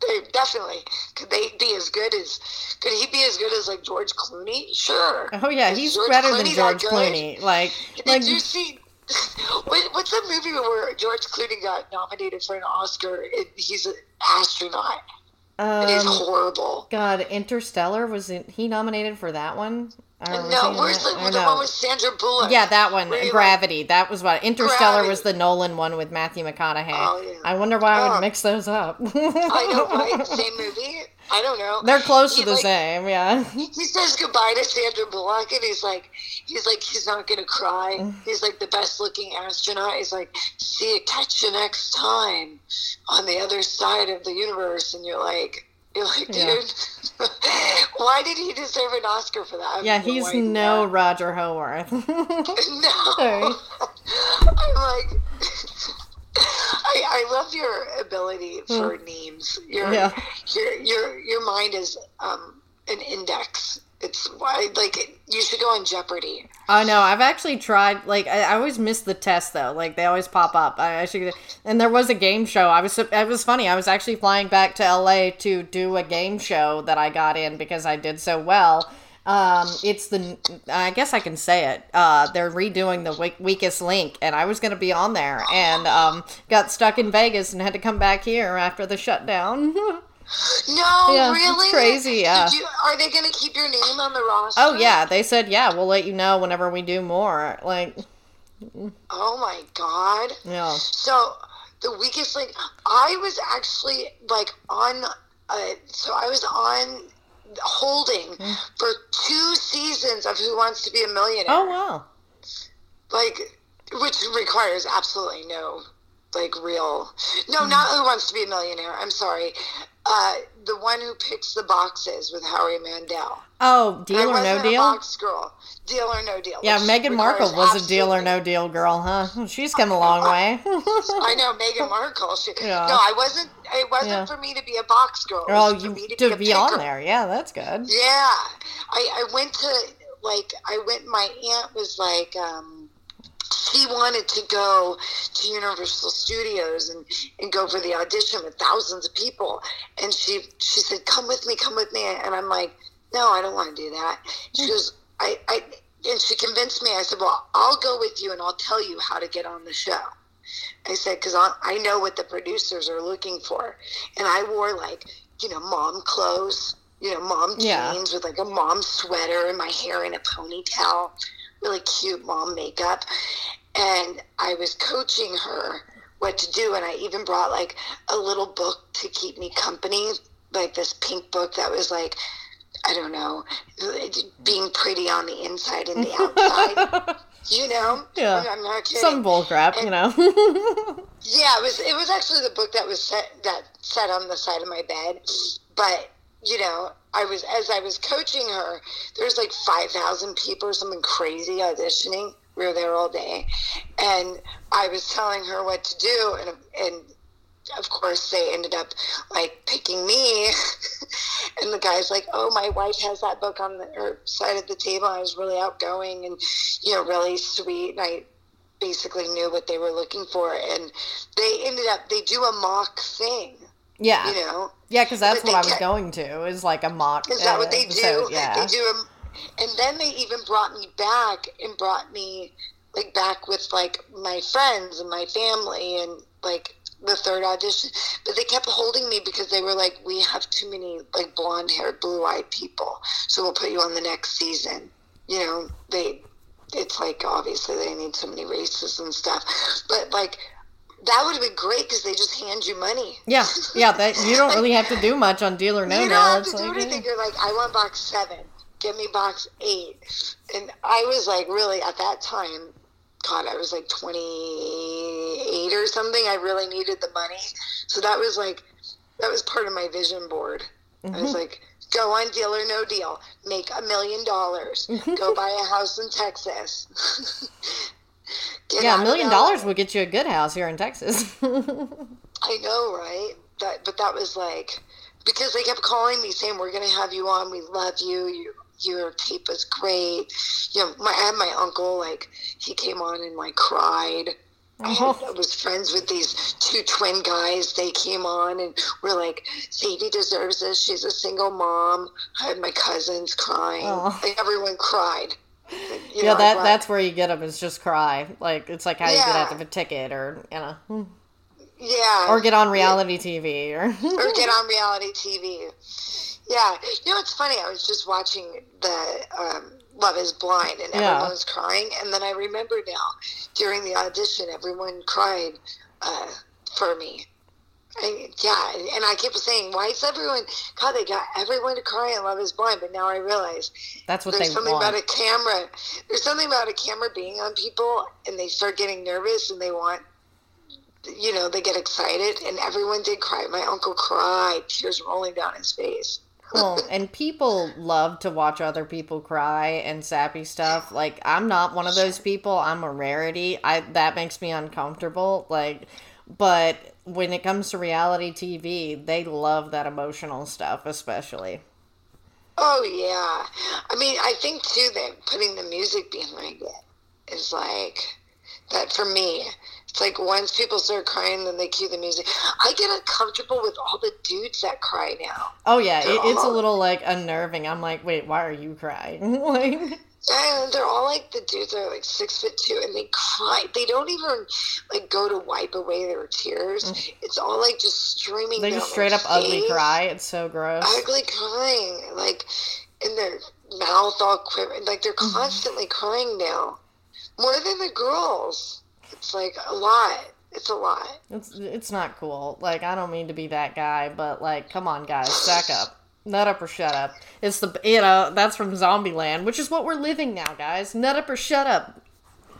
Definitely could they be as good as could he be as good as like George Clooney? Sure.
Oh yeah,
Is
he's
George
better
Clooney
than George? Clooney. Like,
Did
like
you see? What's that movie where George Clooney got nominated for an Oscar? And he's an astronaut. And he's
um,
horrible.
God, Interstellar was it, he nominated for that one? Or was he
No, where's the, the one with Sandra Bullock?
Yeah, that one,
Where he, like-
Gravity. That was what Interstellar was the Nolan one with Matthew McConaughey.
Oh, yeah.
I wonder why I
Oh.
would mix those up.
I know, right? Same movie? I don't know.
They're close
He,
to the
like,
same, yeah.
He says goodbye to Sandra Bullock, and he's like, he's like, he's not gonna cry. He's like the best looking astronaut. He's like, see you, catch you next time on the other side of the universe. And you're like, like, dude,
Yeah.
why did he deserve an Oscar for that?
Yeah, he's no Roger Howarth.
No.
Sorry.
I'm like, I, I love your ability for names. Your,
Hmm. Yeah.
your your your mind is um, an index. It's why like you should go on Jeopardy.
I know. I've actually tried. Like, I, I always miss the test though. Like, they always pop up. I, I should. And there was a game show. I was. It was funny. I was actually flying back to LA to do a game show that I got in because I did so well. Um, it's the. I guess I can say it. Uh, they're redoing the weak, weakest link, and I was going to be on there, and um, got stuck in Vegas and had to come back here after the shutdown.
No,
Yeah,
really,
crazy, yeah.
Did you, are they going to keep your name on the roster?
oh yeah, they said yeah. We'll let you know whenever we do more. Like,
Oh my god.
yeah.
So the weakest link, I was actually like on. Uh, so I was on holding
Hmm.
for two seasons of Who Wants to Be a Millionaire.
Oh wow.
like which requires absolutely no like real no
Hmm.
not who wants to be a millionaire i'm sorry uh the one who picks the boxes with howie mandel
Oh, deal or no deal?
box girl deal or no deal
Yeah, Meghan Markle was a deal or no deal girl, huh? She's come a long way.
I know Meghan Markle. She,
Yeah.
No, I wasn't. It wasn't
Yeah.
for me to be a box girl.
Oh,
for
you
me to,
to
be, a
be on there. Yeah, that's good.
Yeah, I, I went to like I went. My aunt was like, um, she wanted to go to Universal Studios and, and go for the audition with thousands of people, and she she said, "Come with me, come with me," and I'm like, "No, I don't want to do that." She hmm. goes, "I I," and she convinced me. I said, "Well, I'll go with you, and I'll tell you how to get on the show." I said, because I, I know what the producers are looking for. And I wore like, you know, mom clothes, you know, mom
Yeah.
jeans with like a mom sweater and my hair in a ponytail, really cute mom makeup. And I was coaching her what to do. And I even brought like a little book to keep me company, like this pink book that was like, I don't know, being pretty on the inside and the outside. You know,
Yeah.
I'm, not kidding.
Some bull crap, you know.
Yeah, it was. It was actually the book that was set that sat on the side of my bed. But you know, I was as I was coaching her. There's like five thousand people or something crazy auditioning. We were there all day, and I was telling her what to do, and and of course they ended up like picking me. and the guy's like, "Oh, my wife has that book on the, side of the table." I was really outgoing and you know really sweet, and I basically knew what they were looking for and they ended up they do a mock thing
yeah.
you know
Yeah, because that's what I was
ca-
going to, is like a mock.
is that what they
episode,
do
Yeah.
they do a, and then they even brought me back and brought me like back with like my friends and my family and like the third audition but they kept holding me because they were like we have too many like blonde haired blue eyed people so we'll put you on the next season you know they it's like obviously they need so many races and stuff but like that would have been great because they just hand you money
Yeah, yeah. That you don't really have to do much on Deal or No
you don't have
It's
to do
like,
anything.
yeah.
You're like, I want box seven. Give me box eight. And I was like, really, at that time, God, I was like 28 or something. I really needed the money. So that was like, that was part of my vision board. I
Mm-hmm.
was like, go on Deal or No Deal. Make a million dollars.
Mm-hmm.
Go buy a house in Texas.
Yeah, a million dollars would get you a good house here in Texas.
I know, right? That, but that was like because they kept calling me saying, "We're going to have you on. We love you. You your tape was great." You know, my I had my uncle like he came on and like cried.
Oh.
I was friends with these two twin guys. They came on and were like, Sadie deserves this. She's a single mom. I had my cousins crying.
Oh.
Like, everyone cried. You
yeah,
know,
that that's where you get them is just cry. Like it's like how you get out of a ticket or you know,
yeah.
or get on reality TV or
or get on reality TV. Yeah, you know it's funny. I was just watching the um, Love Is Blind, and
Yeah.
everyone was crying. And then I remember now during the audition, everyone cried uh, for me. I, yeah, and I kept saying, "Why is everyone? God, they got everyone to cry in Love Is Blind." But now I realize
that's what
there's
they
something
want.
about a camera. There's something about a camera being on people, and they start getting nervous, and they want, you know, they get excited, and everyone did cry. My uncle cried, tears rolling down his face.
well, and people love to watch other people cry and sappy stuff. Like I'm not one of those people. I'm a rarity. I that makes me uncomfortable. Like, but when it comes to reality TV, they love that emotional stuff, especially.
Oh yeah, I mean, I think too that putting the music behind it is like that for me. It's like once people start crying, then they cue the music. I get uncomfortable with all the dudes that cry now.
Oh yeah, it, it's a little like unnerving. I'm like, wait, why are you crying? like,
Yeah, they're all like the dudes are like six foot two, and they cry. They don't even like go to wipe away their tears. It's all like just streaming.
Mm. they just straight up ugly cry. It's so gross.
ugly crying, like in their mouth all quivering. Like they're
Mm-hmm.
constantly crying now, more than the girls. It's like a lot. It's a lot.
It's it's not cool. Like I don't mean to be that guy, but like, come on, guys, sack up, nut up or shut up. It's the you know that's from Zombieland, which is what we're living now, guys. Nut up or shut up.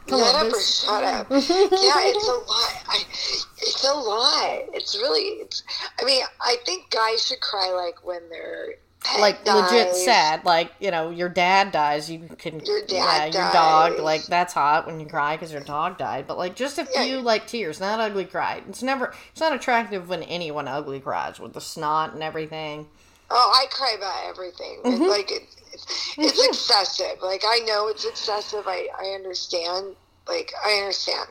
Come
Shut up or shut up. yeah, it's a lot. I, it's a lot. It's really. It's. I mean, I think guys should cry like when they're
like legit sad. Like you know, your dad dies, you can
Your dad
yeah, your dog. Like that's hot when you cry because your dog died. But like just a
Yeah.
few like tears, not ugly cry. It's never. It's not attractive when anyone ugly cries with the snot and everything.
Oh, I cry about everything.
Mm-hmm.
Like it, it's, it's excessive. Like I know it's excessive. I I understand. Like I understand.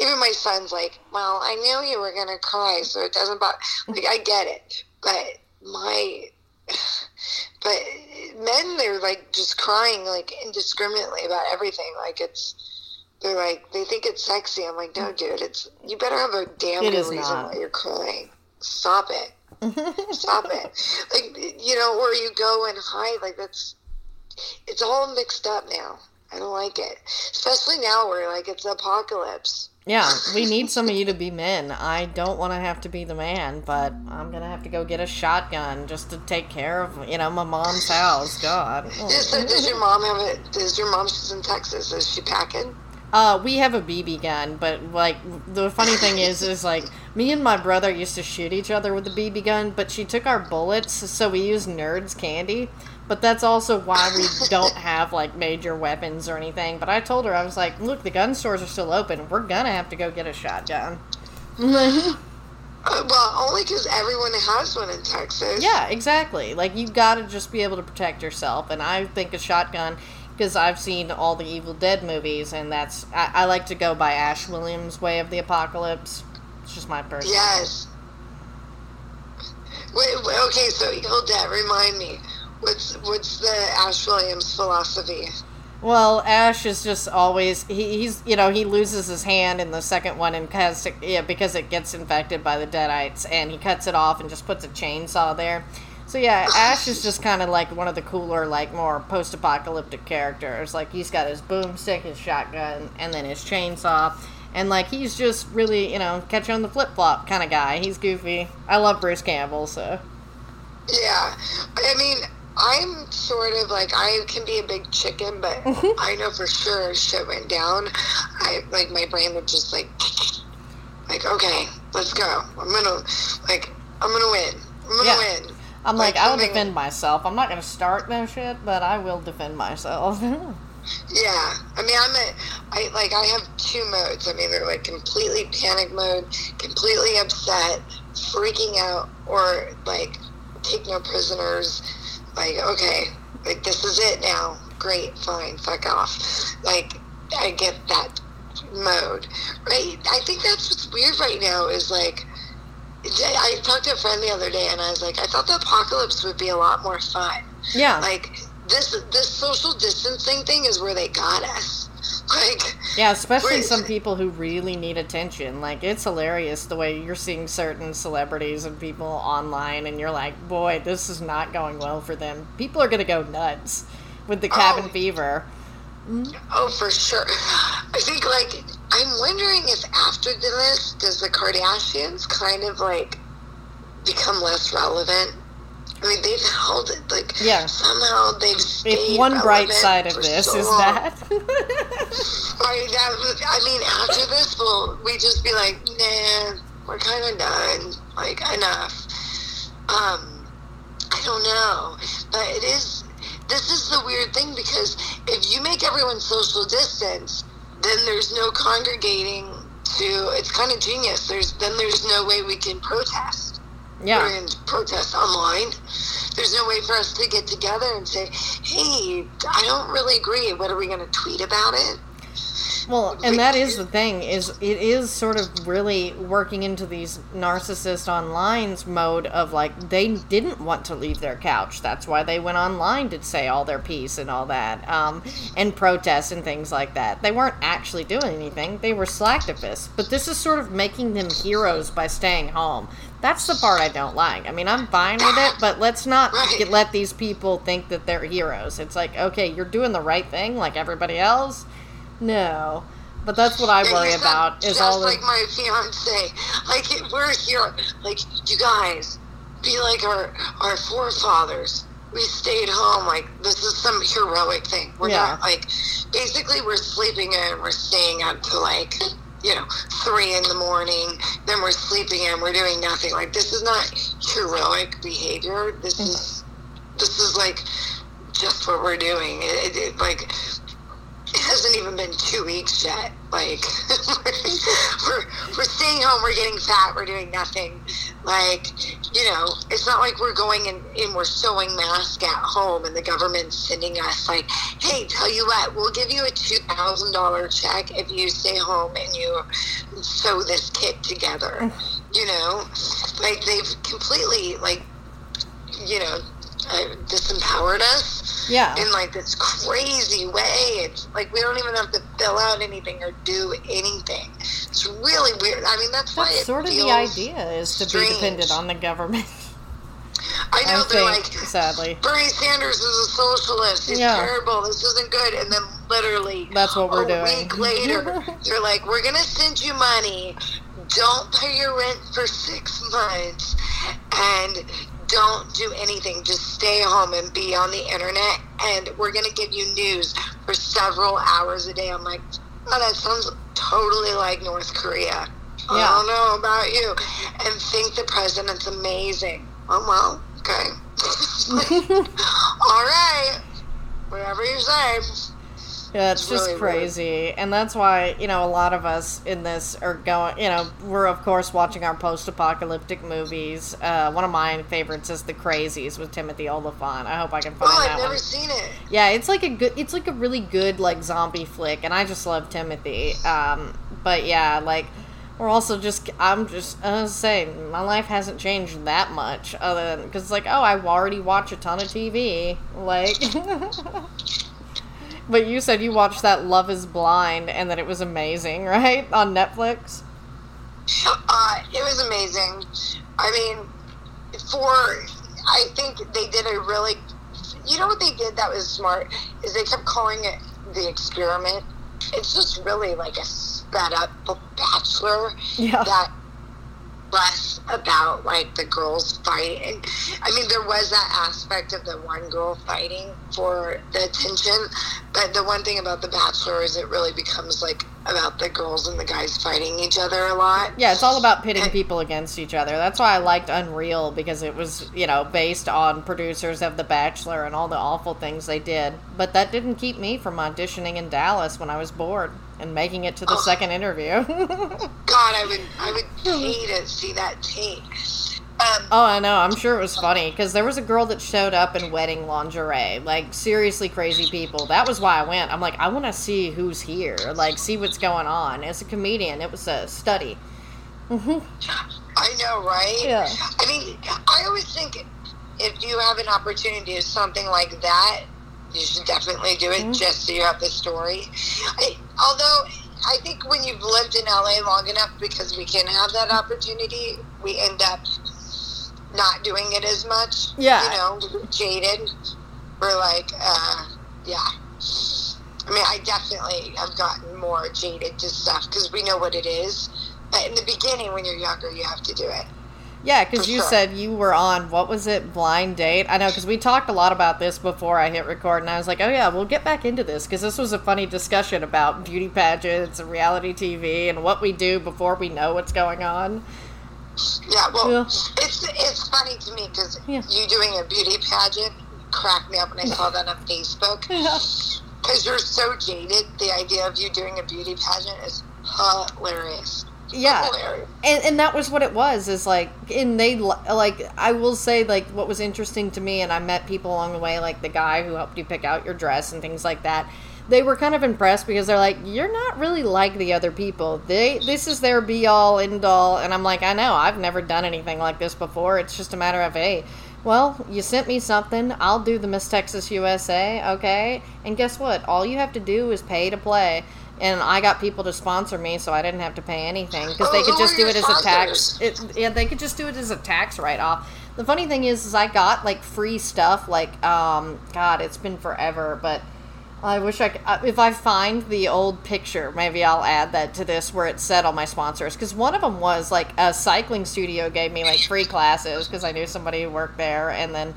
Even my son's like, "Well, I knew you were gonna cry, so it doesn't bother." Like I get it, but my, but men, they're like just crying like indiscriminately about everything. Like it's. They're like they think it's sexy. I'm like, no, dude. It's you better have a damn
It
good reason
not.
why you're crying. Stop it. Stop it. Like, you know, or you go and hide. Like, that's, it's all mixed up now. I don't like it. Especially now where, like, it's apocalypse.
Yeah, we need some of you to be men. I don't want to have to be the man, but I'm gonna have to go get a shotgun just to take care of, you know, my mom's house. God.
Does, does your mom have it? Does your mom, she's in Texas, is she packing?
Uh, we have a BB gun, but like the funny thing is, is like me and my brother used to shoot each other with the BB gun, but she took our bullets, so we use Nerds candy. But that's also why we don't have like major weapons or anything. But I told her I was like, look, the gun stores are still open. We're gonna have to go get a shotgun.
Well, only because everyone has one in Texas.
Yeah, exactly. Like you've gotta just be able to protect yourself, and I think a shotgun because I've seen all the Evil Dead movies, and that's I, I like to go by Ash Williams' way of the apocalypse. It's just my personal.
Yes. Wait, wait, okay, so Evil Dead, remind me. What's what's the Ash Williams philosophy?
Well, Ash is just always he, he's you know he loses his hand in the second one and has to, yeah because it gets infected by the Deadites and he cuts it off and just puts a chainsaw there. So yeah, Ash is just kind of like one of the cooler, like more post-apocalyptic characters. Like he's got his boomstick, his shotgun, and then his chainsaw, and like he's just really you know catch on the flip flop kind of guy. He's goofy. I love Bruce Campbell, so
Yeah, I mean, I'm sort of like I can be a big chicken, but I know for sure shit went down. I like my brain would just like, like okay, let's go. I'm gonna like I'm gonna win. I'm gonna
Yeah.
win.
I'm like, I'll defend myself. I'm not gonna start no shit, but I will defend myself.
Yeah, I mean, I'm a, I like I have two modes. I mean, they're like completely panic mode, completely upset, freaking out, or like take no prisoners. Like, okay, like this is it now. Great, fine, fuck off. Like, I get that mode, right? I think that's what's weird right now is like, I talked to a friend the other day and I was like, I thought the apocalypse would be a lot more fun.
Yeah.
Like, this this social distancing thing is where they got us. Like,
Yeah, especially some people who really need attention. Like, it's hilarious the way you're seeing certain celebrities and people online, and you're like, boy, this is not going well for them. People are going to go nuts with the oh. cabin
Oh.
fever. Mm-hmm.
oh, for sure. I think like I'm wondering if after this, does the Kardashians kind of like become less relevant? I mean, they've held it like
Yeah.
somehow they've stayed.
If one bright side of this
so
is
long.
that.
I, that I mean, after this, will we just be like, nah, we're kind of done. Like, enough. Um, I don't know, but it is. This is the weird thing because if you make everyone social distance, then there's no congregating to. It's kind of genius. There's then there's no way we can protest.
yeah.
We're to protest online. There's no way for us to get together and say, "Hey, I don't really agree. What are we going to tweet about it?"
Well, and that is the thing is it is sort of really working into these narcissist online's mode of like they didn't want to leave their couch. That's why they went online to say all their piece and all that, um, and protest and things like that. They weren't actually doing anything. They were slacktivists. But this is sort of making them heroes by staying home. That's the part I don't like. I mean, I'm fine with it, but let's not get, let these people think that they're heroes. It's like, okay, you're doing the right thing like everybody else. No. But that's what I worry about is
just
all
like
the
my fiance. Like we're here. Like you guys, be like our our forefathers. We stayed home. Like this is some heroic thing. We're
Yeah.
not like basically we're sleeping in. We're staying up to like you know three in the morning. Then we're sleeping in. We're doing nothing. Like this is not heroic behavior. This mm-hmm. is this is like just what we're doing. It, it, it like it hasn't even been two weeks yet. Like we're we're staying home, we're getting fat, we're doing nothing. Like you know, it's not like we're going and, and we're sewing masks at home, and the government's sending us like, hey, tell you what, we'll give you a two thousand dollar check if you stay home and you sew this kit together. Mm. You know, like they've completely like you know uh, disempowered us
Yeah.
in like this crazy way. It's like we don't even have to fill out anything or do anything. It's really weird. I mean, that's, why
That's
it
sort of the idea is to
strange.
be dependent on the government.
I know
I
they're
think,
like
sadly.
Bernie Sanders is a socialist. He's
Yeah.
terrible. This isn't good. And then literally
That's what we're
a
doing.
week later, they're like, "We're gonna send you money. Don't pay your rent for six months, and don't do anything. Just stay home and be on the internet. And we're gonna give you news for several hours a day." I'm like, "Oh, that sounds totally like North Korea."
Yeah.
I don't know about you, and think the president's amazing. Oh well, okay. All right, whatever you say.
Yeah, it's
It's
just
really weird.
crazy. And that's why, you know, a lot of us in this are going, you know, we're of course watching our post apocalyptic movies. Uh, one of my favorites is The Crazies with Timothy Olyphant. I hope I can find
Oh,
that
I've never
one.
seen it.
Yeah, it's like a good it's like a really good like zombie flick and I just love Timothy. Um but yeah, like we're also just I'm just I was saying my life hasn't changed that much other than it's like oh I already watch a ton of TV like But you said you watched that Love is Blind and that it was amazing, right? On Netflix?
Uh, it was amazing. I mean, for I think they did a really. You know what they did that was smart is they kept calling it the experiment. It's just really like a sped up Bachelor
Yeah.
that less about like the girls fighting. I mean, there was that aspect of the one girl fighting for the attention, but the one thing about The Bachelor is it really becomes like about the girls and the guys fighting each other a lot.
Yeah, it's all about pitting people against each other. That's why I liked Unreal because it was, you know, based on producers of The Bachelor and all the awful things they did. But that didn't keep me from auditioning in Dallas when I was bored and making it to the
Oh.
second interview.
God, I would, I would pay to see that tape. Um,
Oh, I know. I'm sure it was funny because there was a girl that showed up in wedding lingerie. Like, seriously crazy people. That was why I went. I'm like, I want to see who's here. Like, see what's going on. As a comedian, it was a study.
I know, right?
Yeah.
I mean, I always think if you have an opportunity to something like that, you should definitely do it
Mm-hmm.
just so you have the story. I, although, I think when you've lived in LA long enough, because we can have that opportunity, we end up not doing it as much.
Yeah.
You know, jaded. We're like, uh, yeah. I mean, I definitely have gotten more jaded to stuff because we know what it is. But in the beginning, when you're younger, you have to do it.
Yeah, because you
sure.
said you were on, what was it, Blind Date? I know, because we talked a lot about this before I hit record, and I was like, oh yeah, we'll get back into this, because this was a funny discussion about beauty pageants and reality TV and what we do before we know what's going on.
Yeah, well,
Yeah.
it's it's funny to me because
Yeah.
you doing a beauty pageant cracked me up when I saw that on Facebook.
Yeah.
Because you're so jaded, the idea of you doing a beauty pageant is hilarious.
Yeah. And and that was what it was is like and they like i will say like what was interesting to me and i met people along the way like the guy who helped you pick out your dress and things like that they were kind of impressed because they're like you're not really like the other people. They this is their be all end all and i'm like i know i've never done anything like this before. It's just a matter of hey well you sent me something. I'll do the miss texas usa okay? And guess what? All you have to do is pay to play and I got people to sponsor me, so I didn't have to pay anything because they
Oh,
could just do it as a tax. It, yeah, they could just do it as a tax write off. The funny thing is, is I got like free stuff. Like, um, God, it's been forever, but I wish I could. uh, If I find the old picture, maybe I'll add that to this where it said all my sponsors. Because one of them was like a cycling studio gave me like free classes because I knew somebody who worked there, and then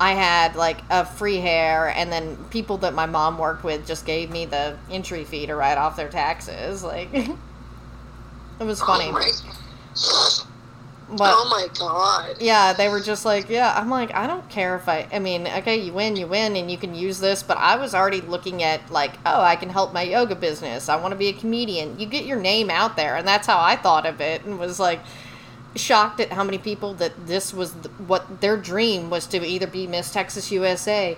I had like a free hair, and then people that my mom worked with just gave me the entry fee to write off their taxes. Like, it was funny.
Oh my,
But
oh my god.
yeah, they were just like, yeah. I'm like, I don't care if I. I mean, okay, you win, you win, and you can use this. But I was already looking at like, oh, I can help my yoga business. I want to be a comedian. You get your name out there, and that's how I thought of it, and was like shocked at how many people that this was th- what their dream was to either be Miss Texas USA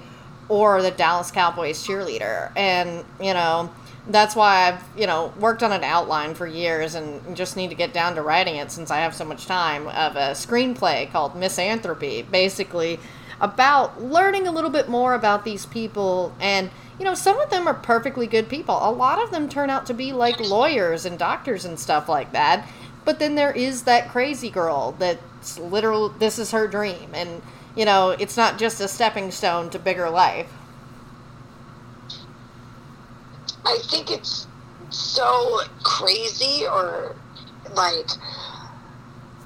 or the Dallas Cowboys cheerleader, and you know. That's why I've, you know, worked on an outline for years and just need to get down to writing it since I have so much time of a screenplay called Misanthropy, basically about learning a little bit more about these people. And you know some of them are perfectly good people. A lot of them turn out to be like lawyers and doctors and stuff like that but then there is that crazy girl that's literal this is her dream and you know it's not just a stepping stone to bigger life
I think it's so crazy or like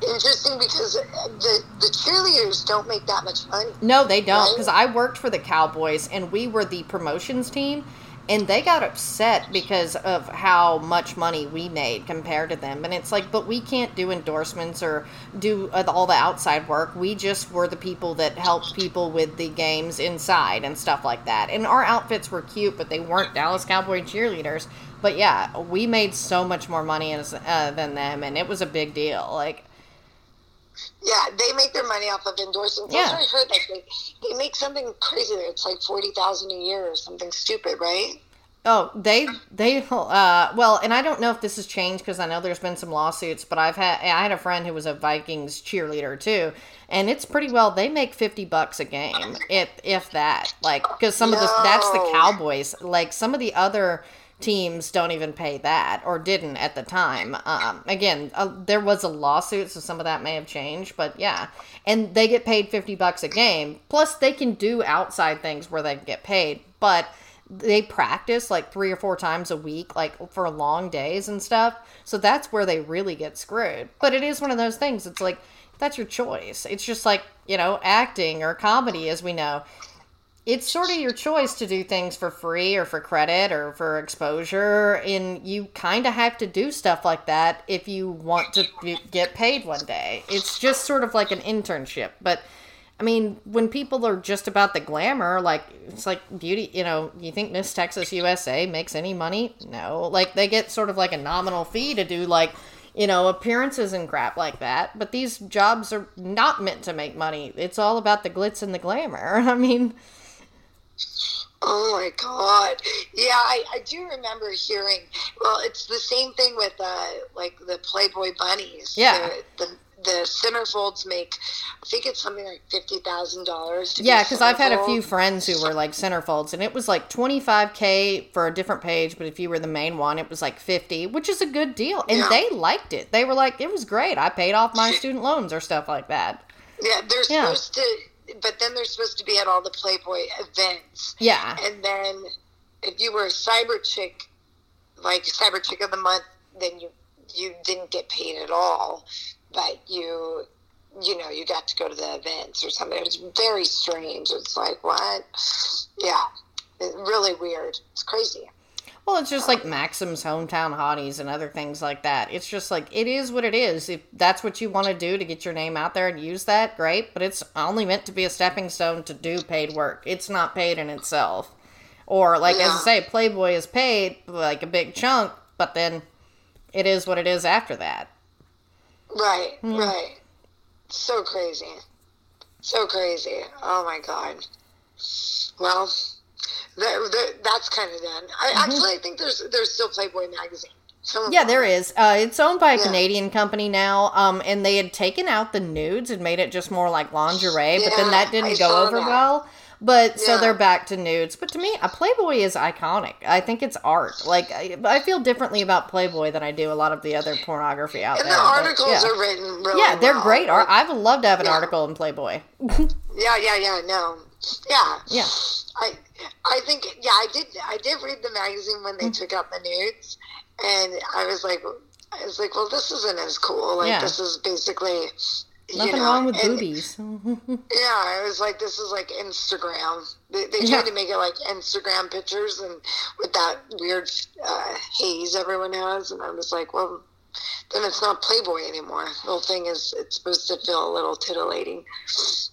interesting because the the cheerleaders don't make that much money.
No, they don't.
Right?
Because I worked for the Cowboys and we were the promotions team, and they got upset because of how much money we made compared to them. And it's like, but we can't do endorsements or do uh, all the outside work. We just were the people that helped people with the games inside and stuff like that. And our outfits were cute, but they weren't Dallas Cowboy cheerleaders. But yeah, we made so much more money as, uh, than them, and it was a big deal. Like,
Yeah, they make their money off of endorsements.
Yeah.
I heard. Like they, they make something crazy there. It's like forty thousand a year or something stupid, right?
Oh, they they uh well, and I don't know if this has changed because I know there's been some lawsuits, but I've had I had a friend who was a Vikings cheerleader too, and it's pretty well they make fifty bucks a game if if that like because some of the that's the Cowboys like some of the other teams don't even pay that or didn't at the time. Um, again, uh, there was a lawsuit, so some of that may have changed, but yeah, and they get paid fifty bucks a game. Plus, they can do outside things where they get paid, but they practice like three or four times a week, like for long days and stuff. So that's where they really get screwed. But it is one of those things. It's like that's your choice. It's just like you know acting or comedy, as we know it's sort of your choice to do things for free or for credit or for exposure and you kind of have to do stuff like that if you want to get paid one day it's just sort of like an internship but i mean when people are just about the glamour like it's like beauty you know you think miss texas usa makes any money no like they get sort of like a nominal fee to do like you know, appearances and crap like that. But these jobs are not meant to make money. It's all about the glitz and the glamour. I mean,
Oh my God! Yeah, I, I do remember hearing. Well, it's the same thing with uh, like the Playboy bunnies.
Yeah.
The, the, the centerfolds make, I think it's something like fifty thousand dollars.
Yeah, because I've had a few friends who were like centerfolds, and it was like twenty five k for a different page. But if you were the main one, it was like fifty, which is a good deal, and
Yeah.
they liked it. They were like, it was great. I paid off my student loans or stuff like that.
Yeah, they're
Yeah.
supposed to, but then they're supposed to be at all the Playboy events.
Yeah,
And then if you were a cyber chick, like cyber chick of the month, then you you didn't get paid at all, but you you know you got to go to the events or something. It was very strange. It's like what? Yeah, it's really weird. It's crazy.
Well, it's just like Maxim's hometown hotties and other things like that. It's just like it is what it is. If that's what you want to do to get your name out there and use that, great. But it's only meant to be a stepping stone to do paid work. It's not paid in itself. Or like as I say, Playboy is paid like a big chunk, but then it is what it is after that.
Right, hmm. right. So crazy. So crazy. Oh my god. Well, that, that, that's kind of done. I actually I think there's there's still Playboy magazine. Some
Yeah, there is. Uh, it's owned by a
Yeah.
Canadian company now, um, and they had taken out the nudes and made it just more like lingerie, but then that didn't
I
go over
that.
well. But so they're back to nudes. But to me, a Playboy is iconic. I think it's art. Like I, I feel differently about Playboy than I do a lot of the other pornography out
And
there.
the
but,
articles
yeah.
are written really
yeah, they're
well.
great. Art. I would love to have an
Yeah.
article in Playboy.
Yeah, yeah, yeah. No, yeah,
Yeah.
I, I think, yeah, I did. I did read the magazine when they took out the nudes, and I was like, I was like, well, this isn't as cool. Like,
Yeah.
this is basically. you know,
wrong with
and-
boobies.
Yeah, I was like, this is like Instagram. They, they
Yeah.
tried to make it like Instagram pictures and with that weird uh, haze everyone has, and I was like, well, then it's not Playboy anymore. The whole thing is it's supposed to feel a little titillating.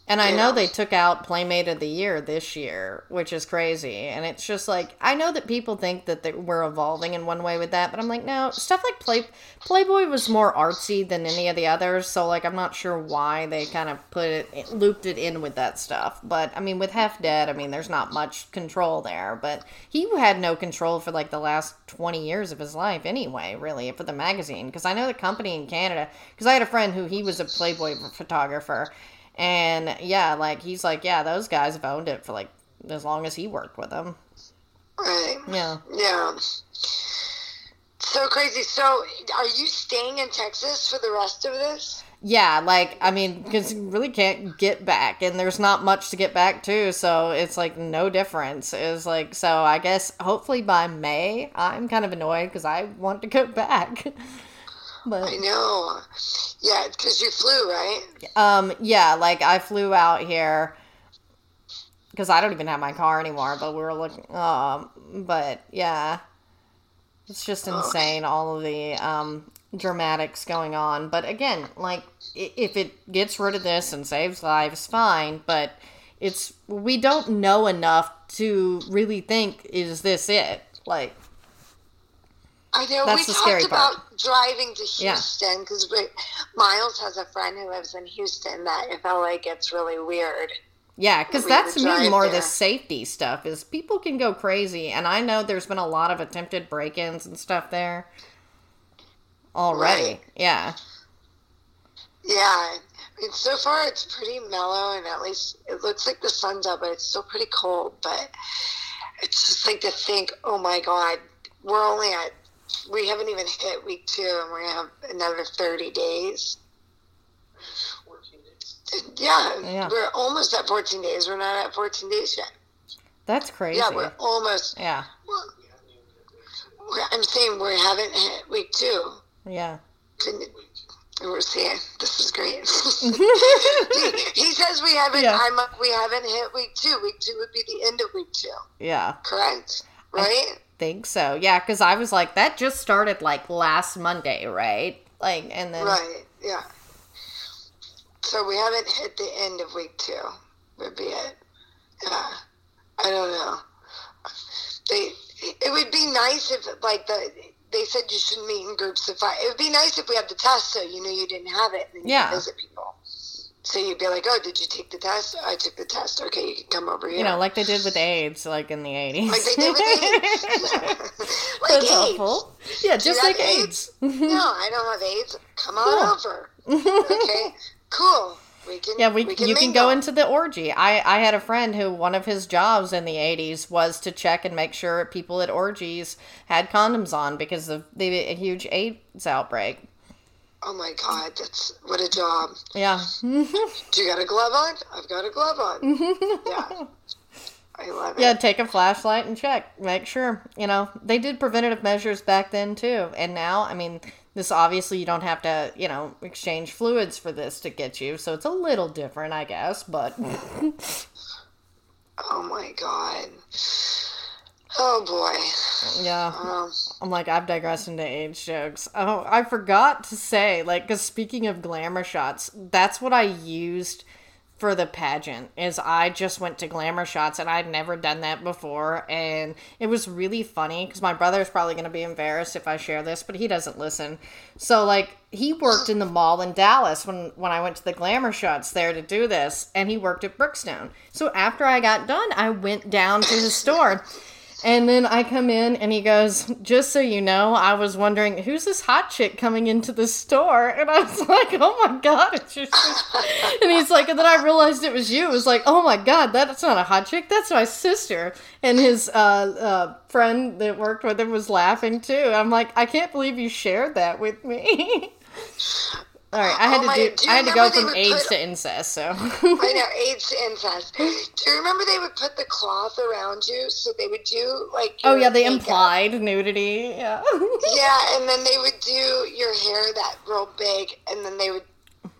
And I know
Yeah.
they took out Playmate of the Year this year, which is crazy. And it's just like I know that people think that they, we're evolving in one way with that, but I'm like, no, stuff like Play Playboy was more artsy than any of the others. So like, I'm not sure why they kind of put it looped it in with that stuff. But I mean, with Hef Dead, I mean, there's not much control there. But he had no control for like the last 20 years of his life anyway, really, for the magazine. Because I know the company in Canada. Because I had a friend who he was a Playboy photographer. And yeah, like he's like, yeah, those guys have owned it for like as long as he worked with them.
Right.
Yeah.
Yeah. So crazy. So, are you staying in Texas for the rest of this?
Yeah, like I mean, because you really can't get back, and there's not much to get back to, so it's like no difference. Is like so. I guess hopefully by May, I'm kind of annoyed because I want to go back. But
I know. Yeah, because you flew, right?
um, yeah, like I flew out here because I don't even have my car anymore. But we were looking. Um, but yeah, it's just insane all of the um dramatics going on. But again, like if it gets rid of this and saves lives, fine. But it's we don't know enough to really think is this it? Like
I know.
That's
we talked
part.
about driving to Houston because Miles has a friend who lives in Houston. That if LA gets really weird,
Yeah, because
we
that's to me more
there.
the safety stuff. Is people can go crazy, and I know there's been a lot of attempted break-ins and stuff there already.
Right.
Yeah,
yeah. I mean, so far it's pretty mellow, and at least it looks like the sun's up, but it's still pretty cold. But it's just like to think, oh my god, we're only at we haven't even hit week two, and we're gonna have another thirty days. Yeah,
Yeah.
we're almost at 14 days. We're not at 14 days yet.
that's crazy.
Yeah, we're almost.
yeah,
Well, we're- I'm saying we haven't hit week two.
yeah.
Couldn't- We're seeing this is great. he, he says we haven't.
Yeah.
I'm, we haven't hit week two. Week two would be the end of week two.
yeah.
Correct. Right.
Think so. Yeah, because I was like, that just started like last Monday, right? Like, and then
Right. Yeah. So we haven't hit the end of week two. Would be it. Yeah. I don't know. They. It would be nice if like the they said you shouldn't meet in groups of five. It would be nice if we had the test so you knew you didn't have it and then
Yeah.
you visit people. So you'd be like, oh, did you take the test? I took the test. Okay, you can come over here.
You know, like they did with AIDS, like in the 80s.
Like they did with AIDS. like
That's
AIDS.
awful. Yeah, just like AIDS.
no, I don't have AIDS. Come on over. Okay, cool. We can.
Yeah, we,
can
you can go into the orgy. I, I had a friend who one of his jobs in the 80s was to check and make sure people at orgies had condoms on because of the a huge AIDS outbreak.
Oh my god, that's what a job.
Yeah.
Do you got a glove on? I've got a glove on. yeah, I love it.
Yeah, take a flashlight and check. Make sure. You know, they did preventative measures back then too. And now, I mean, this obviously you don't have to, you know, exchange fluids for this to get you. So it's a little different, I guess, but
Oh my god. Oh boy.
yeah.
Um,
I'm like, I've digressed into age jokes. Oh, I forgot to say, like, because speaking of glamour shots, that's what I used for the pageant. Is I just went to glamour shots, and I'd never done that before, and it was really funny because my brother's probably gonna be embarrassed if I share this, but he doesn't listen. So, like, he worked in the mall in Dallas when when I went to the glamour shots there to do this, and he worked at Brookstone. So after I got done, I went down to his store. And then I come in and he goes, Just so you know, I was wondering, who's this hot chick coming into the store? And I was like, Oh my God, it's your sister. And he's like, And then I realized it was you. It was like, Oh my God, that's not a hot chick, that's my sister. And his uh, uh, friend that worked with him was laughing too. I'm like, I can't believe you shared that with me. All right, I had
Oh
to
my-
do.
do
I had to go from AIDS
put-
to incest. So
I know AIDS to incest. Do you remember they would put the cloth around you, so they would do like?
oh yeah, they
makeup.
implied nudity. Yeah.
Yeah, and then they would do your hair that real big, and then they would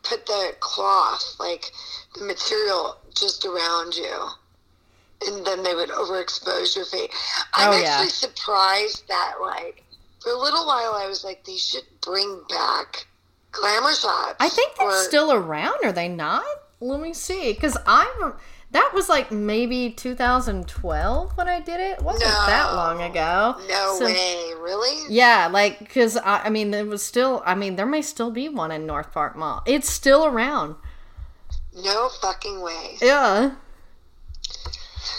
put the cloth, like the material, just around you, and then they would overexpose your face. I'm
Oh, yeah.
actually surprised that, like, for a little while, I was like, they should bring back glamour shots.
I think they're
or-
still around. Are they not? Let me see. Because I rem- that was like maybe 2012 when I did it. It wasn't that long ago.
No
So-
way, really?
Yeah, like because I, I mean, it was still. I mean, there may still be one in North Park Mall. It's still around.
No fucking way.
Yeah.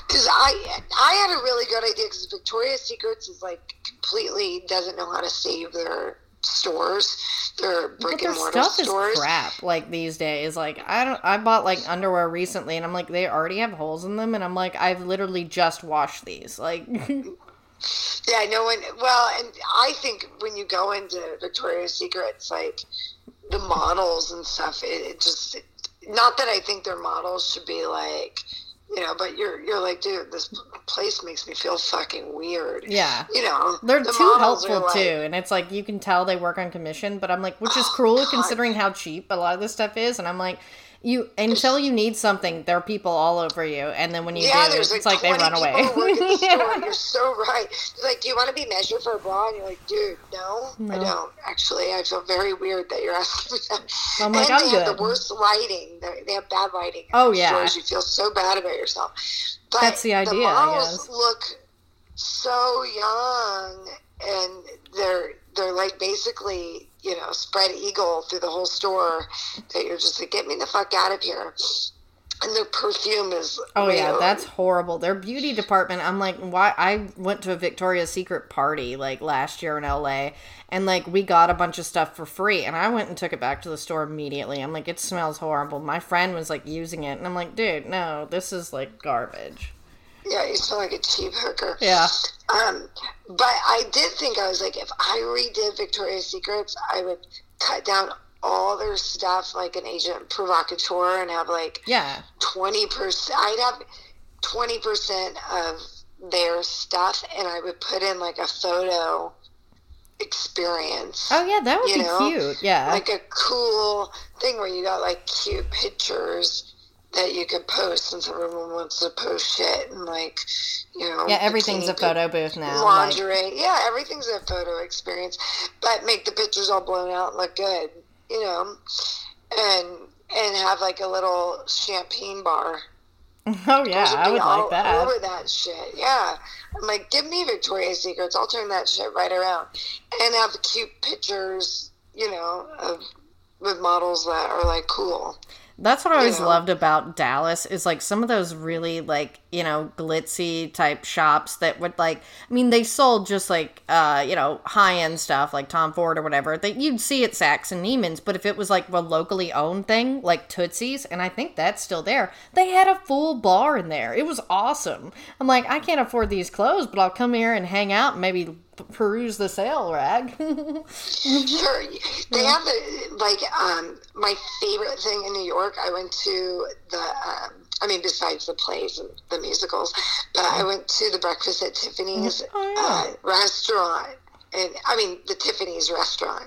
Because I I had a really good idea because Victoria's Secrets is like completely doesn't know how to save their stores, their
But
brick
their
and mortar
stuff
stores.
is crap. Like these days, like I don't. I bought like underwear recently, and I'm like, they already have holes in them, and I'm like, I've literally just washed these. Like,
Yeah, no one. Well, and I think when you go into Victoria's Secrets, like the models and stuff, it, it just not that I think their models should be like. You know, but you're you're like, dude, this place makes me feel fucking weird.
yeah.
You know,
They're
the
too helpful
like-
too, and it's like you can tell they work on commission. But I'm like, which is
Oh,
cruel
God.
considering how cheap a lot of this stuff is. And I'm like, you until you need something, there are people all over you, and then when you
Yeah,
do,
there's like,
it's like they run away.
who work at the store.
Yeah.
You're so right. They're like, do you want to be measured for a bra? And you're like, dude, no, I don't. Actually, I feel very weird that you're asking me that.
I'm like,
and
I'm
they have
good.
the worst lighting. They they have bad lighting.
Oh, yeah.
stores. You feel so bad about yourself. But
That's the idea,
The
I
models look so young, and they're they're like basically you know spread eagle through the whole store. That you're just like, get me the fuck out of here. And their perfume is
Oh
way
yeah, that's horrible. Their beauty department. I'm like, why? I went to a Victoria's Secret party like last year in LA, and like we got a bunch of stuff for free, and I went and took it back to the store immediately. I'm like, it smells horrible. My friend was like using it, and I'm like, dude, no, this is like garbage.
Yeah, you smell like a cheap hooker.
Yeah.
Um, but I did think I was like, if I redid Victoria's Secrets, I would cut down all their stuff like an agent provocateur and have like
Yeah,
twenty percent. I'd have twenty percent of their stuff, and I would put in like a photo experience.
Oh yeah, that would be
know,
cute. Yeah.
like a cool thing where you got like cute pictures that you could post since everyone wants to post shit and like you know
yeah, everything's a photo booth now. like-
yeah everything's a photo experience but make the pictures all blown out and look good you know and and have like a little champagne bar
Oh yeah, I would
all
like that.
Over that shit, yeah. I'm like, give me Victoria's Secrets. I'll turn that shit right around, and have cute pictures, you know, of with models that are like cool.
That's what I always
know.
loved about Dallas is like some of those really like, you know, glitzy type shops that would like I mean they sold just like uh, you know, high end stuff like Tom Ford or whatever that you'd see at Saks and Neiman's, but if it was like a locally owned thing, like Tootsie's, and I think that's still there, they had a full bar in there. It was awesome. I'm like, I can't afford these clothes, but I'll come here and hang out and maybe peruse the sale rag.
Sure, they have the like um my favorite thing in New York. I went to the um, I mean besides the plays and the musicals, but I went to the Breakfast at Tiffany's
Oh, yeah.
uh, restaurant, and I mean the Tiffany's restaurant,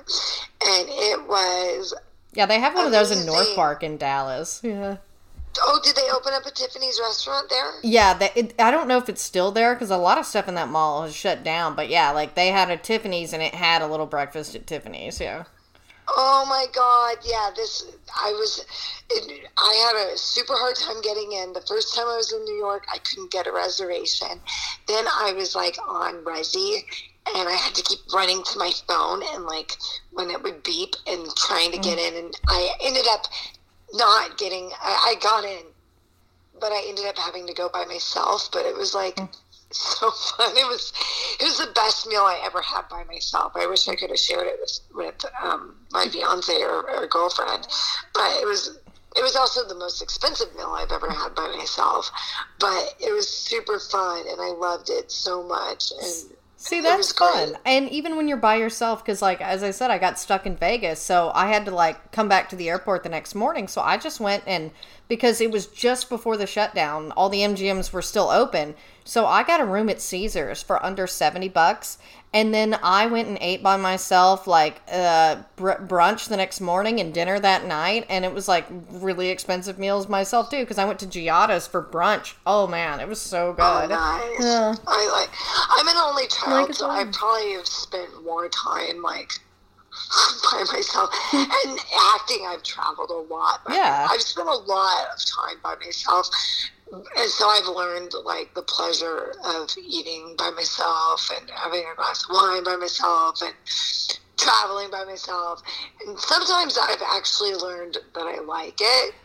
and it was
yeah, they have one of those in North Park in Dallas. Yeah.
Oh did they open up a Tiffany's restaurant there?
Yeah, that, it, I don't know if it's still there because a lot of stuff in that mall has shut down. But yeah, like they had a Tiffany's and it had a little breakfast at Tiffany's. Yeah.
Oh my God! Yeah, this I was. It, I had a super hard time getting in. The first time I was in New York, I couldn't get a reservation. Then I was like on Resy, and I had to keep running to my phone and like when it would beep and trying to get mm. in, and I ended up not getting. I, I got in, but I ended up having to go by myself. But it was like so fun. It was it was the best meal I ever had by myself. I wish I could have shared it with with um, my fiance or, or girlfriend, but it was it was also the most expensive meal I've ever had by myself. But it was super fun, and I loved it so much. And
See, that's
great.
fun. And even when you're by yourself, because, like, as I said, I got stuck in Vegas. So I had to, like, come back to the airport the next morning. So I just went and, because it was just before the shutdown, all the MGMs were still open. So I got a room at Caesars for under 70 bucks. And then I went and ate by myself, like, uh, br- brunch the next morning and dinner that night. And it was, like, really expensive meals myself, too, because I went to Giada's for brunch. Oh, man, it was so good.
Oh, nice.
Yeah.
I like. I'm an only child,
Like
so I probably have spent more time like by myself. and acting, I've traveled a lot.
Yeah.
I've spent a lot of time by myself, and so I've learned like the pleasure of eating by myself and having a glass of wine by myself and traveling by myself. And sometimes I've actually learned that I like it.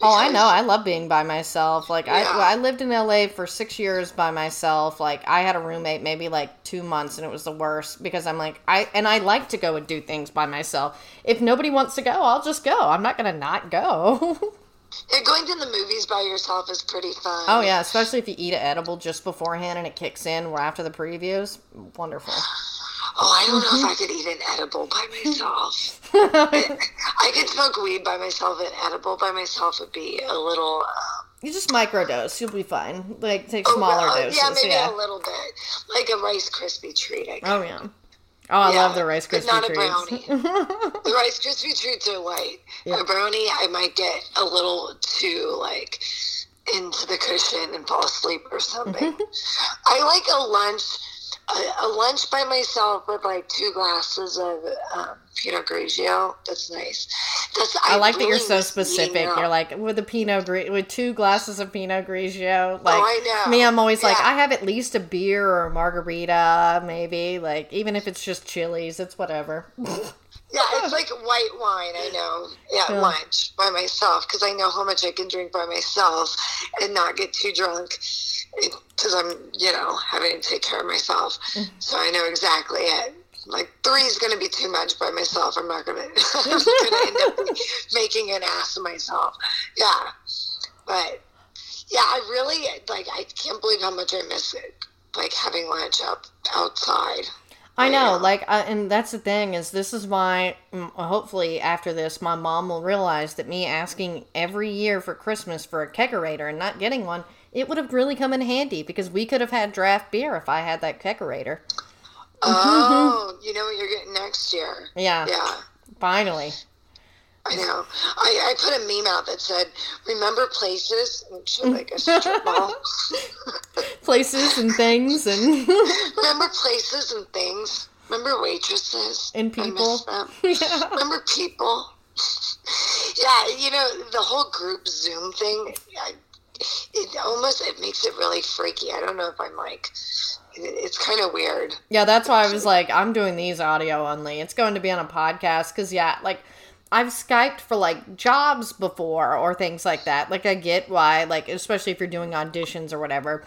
Oh, I know. I love being by myself. Like
Yeah.
I, I lived in LA for six years by myself. Like I had a roommate maybe like two months, and it was the worst because I'm like I and I like to go and do things by myself. If nobody wants to go, I'll just go. I'm not gonna not go.
Yeah, going to the movies by yourself is pretty fun.
oh yeah, especially if you eat an edible just beforehand and it kicks in right after the previews. Wonderful.
Oh, I don't know if I could eat an edible by myself. I could smoke weed by myself. An edible by myself would be a little. Um,
You just microdose. You'll be fine. Like take
oh,
smaller
well,
doses.
Yeah, maybe
yeah.
a little bit, like a Rice Krispie treat. I guess.
Oh yeah. Oh, I
Yeah,
love the Rice Krispie
not a
treats.
brownie. the Rice Krispie treats are light.
Yeah.
A brownie, I might get a little too like into the cushion and fall asleep or something. I like a lunch, a, lunch by myself with like two glasses of um, Pinot Grigio. That's nice. That's
I like that you're so specific. You're like with a Pinot with two glasses of Pinot Grigio. Like
Oh, I know.
me, I'm always like I have at least a beer or a margarita, maybe. Like even if it's just chilies, it's whatever.
Yeah, it's like white wine. I know. Yeah,
Yeah.
lunch by myself because I know how much I can drink by myself and not get too drunk because I'm, you know, having to take care of myself. So I know exactly it. Like three is going to be too much by myself. I'm not going to. I'm going to end up making an ass of myself. Yeah, but yeah, I really like. I can't believe how much I miss it. Like having lunch up outside.
I know,
Yeah.
like, I, and that's the thing is, this is why. mm, Hopefully, after this, my mom will realize that me asking every year for Christmas for a kegerator and not getting one, it would have really come in handy because we could have had draft beer if I had that kegerator.
Oh, mm-hmm. you know what you're getting next year.
Yeah,
Yeah.
finally.
I know. I, I put a meme out that said, "Remember places," and showed like a strip mall.
Places and things and
Remember places and things. Remember waitresses
And people. yeah.
Remember people. yeah, you know the whole group Zoom thing. I, it almost it makes it really freaky. I don't know if I'm like it's kind of weird.
Yeah, that's why I was like, I'm doing these audio only. It's going to be on a podcast because yeah, like I've Skyped for like jobs before or things like that. Like I get why, like especially if you're doing auditions or whatever.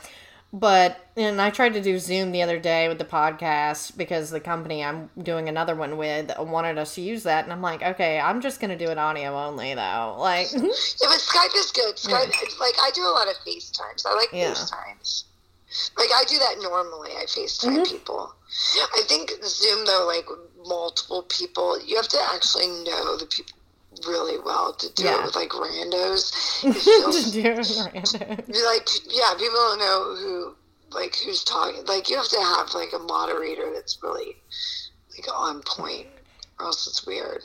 But and I tried to do Zoom the other day with the podcast because the company I'm doing another one with wanted us to use that, and I'm like, okay, I'm just gonna do it audio only though. Like,
yeah, but Skype is good. Skype, yeah. like I do a lot of FaceTimes. I like yeah. FaceTimes. Like I do that normally. I FaceTime mm-hmm. people. I think Zoom though, like multiple people, you have to actually know the people really well to do yeah. it with like randos. to do randos. Like yeah, people don't know who like who's talking. Like you have to have like a moderator that's really like on point, or else it's weird.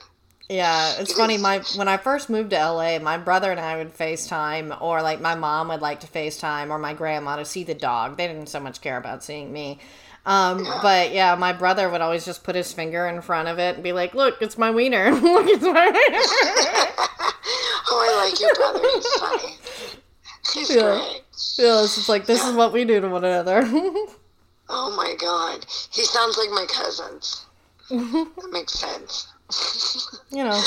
Yeah, it's funny. My when I first moved to LA, my brother and I would FaceTime, or like my mom would like to FaceTime, or my grandma to see the dog. They didn't so much care about seeing me. Um. But yeah, my brother would always just put his finger in front of it and be like, "Look, it's my wiener. Look, it's my
wiener." oh, I like your brother. He's funny. He's
yeah. great. Yeah, it's just like this yeah. is what we do to one another.
oh my god, he sounds like my cousins. that makes sense
you know,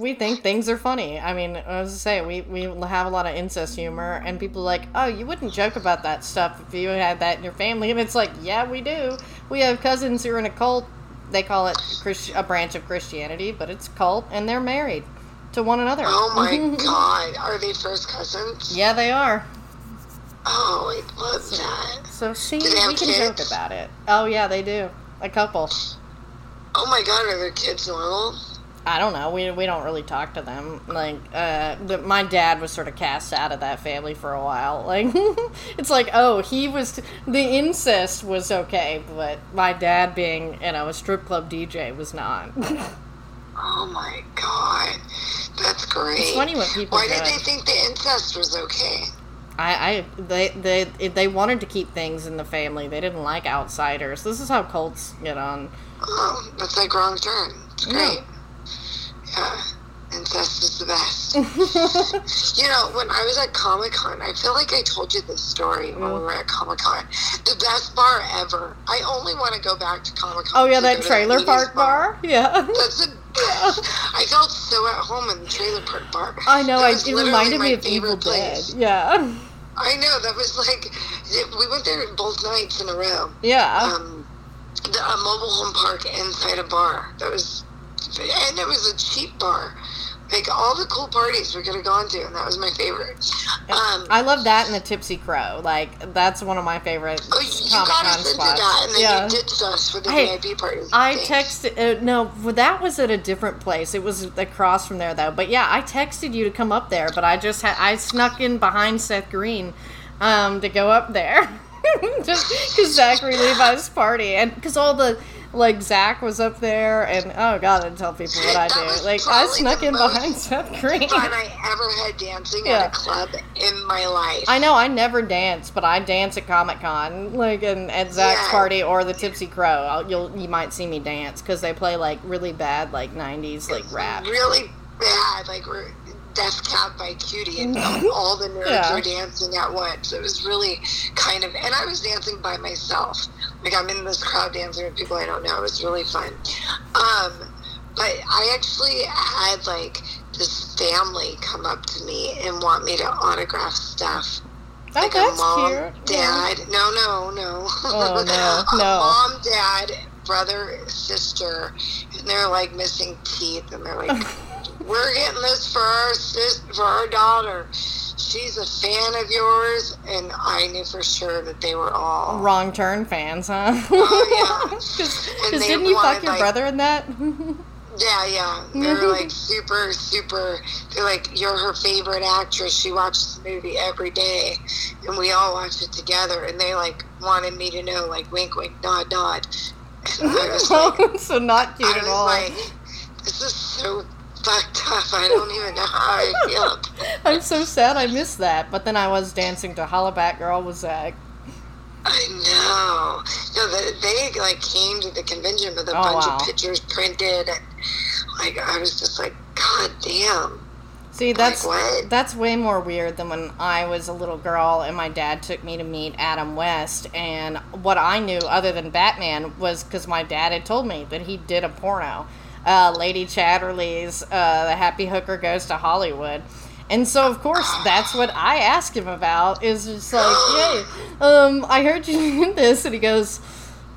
we think things are funny. I mean, as I was to say, we, we have a lot of incest humor, and people are like, oh, you wouldn't joke about that stuff if you had that in your family. And it's like, yeah, we do. We have cousins who are in a cult. They call it Christ- a branch of Christianity, but it's a cult, and they're married to one another.
Oh my god. Are they first cousins?
Yeah, they are.
Oh, I love that.
So, see, we can kids? joke about it. Oh, yeah, they do. A couple.
Oh my god, are their kids normal?
I don't know. We, we don't really talk to them. Like, uh, the, my dad was sort of cast out of that family for a while. Like, it's like, oh, he was t- the incest was okay, but my dad being you know a strip club DJ was not.
oh my god, that's great.
It's funny what people.
Why did they think the incest was okay?
I, I they they they wanted to keep things in the family. They didn't like outsiders. This is how cults get on.
Oh, that's like wrong turn. It's great. Yeah. yeah. Incest is the best. you know, when I was at Comic Con, I feel like I told you this story when we were at Comic Con. The best bar ever. I only want to go back to Comic Con.
Oh yeah, that trailer park bar. bar. Yeah.
That's the best. I felt so at home in the trailer park bar.
I know. I, it reminded me of Evil place. Dead. Yeah.
I know that was like we went there both nights in a row.
Yeah.
Um, the, a mobile home park inside a bar. That was, and it was a cheap bar. Like all the cool parties we could have gone to, and that was my favorite.
Um, I love that and the Tipsy Crow. Like that's one of my favorite. Oh, you got us into that,
and then yeah. you ditched us for the hey, VIP party.
I texted. Uh, no, that was at a different place. It was across from there though. But yeah, I texted you to come up there, but I just had I snuck in behind Seth Green um, to go up there. just because Zachary Levi's party, and because all the like Zach was up there, and oh god, I tell people what I do. Like I snuck in behind Seth Green.
Fun I ever had dancing yeah. at a club in my life.
I know I never dance, but I dance at Comic Con, like and at Zach's yeah. party or the Tipsy Crow. I'll, you'll you might see me dance because they play like really bad like '90s like rap.
Really bad, like we're Death Cab by Cutie, and all the nerds yeah. were dancing at once. It was really kind of, and I was dancing by myself. Like I'm in this crowd dancing with people I don't know. It was really fun. Um, but I actually had like this family come up to me and want me to autograph stuff.
Oh, like a mom, cute.
dad. Yeah. No, no, no.
Oh no, no.
mom, dad, brother, sister, and they're like missing teeth, and they're like. we're getting this for our sis, for our daughter. She's a fan of yours, and I knew for sure that they were all
wrong turn fans, huh?
Oh yeah.
Because didn't you fuck your like, brother in that?
yeah, yeah. They're like super, super. They're like you're her favorite actress. She watches the movie every day, and we all watch it together. And they like wanted me to know, like wink, wink, nod, nod.
And I was like, so not cute
I
at all.
Like, this is so fucked up. I don't even know how I feel.
I'm so sad I missed that. But then I was dancing to Holla Back Girl with Zach.
I know. No, the, they like came to the convention with a oh, bunch wow. of pictures printed. And, like I was just like, God damn.
See, that's
Like
that's way more weird than when I was a little girl and my dad took me to meet Adam West. And what I knew, other than Batman, was because my dad had told me that he did a porno, uh, Lady Chatterley's uh, "The Happy Hooker Goes to Hollywood." And so, of course, that's what I asked him about. Is just like, hey, um, I heard you did this, and he goes,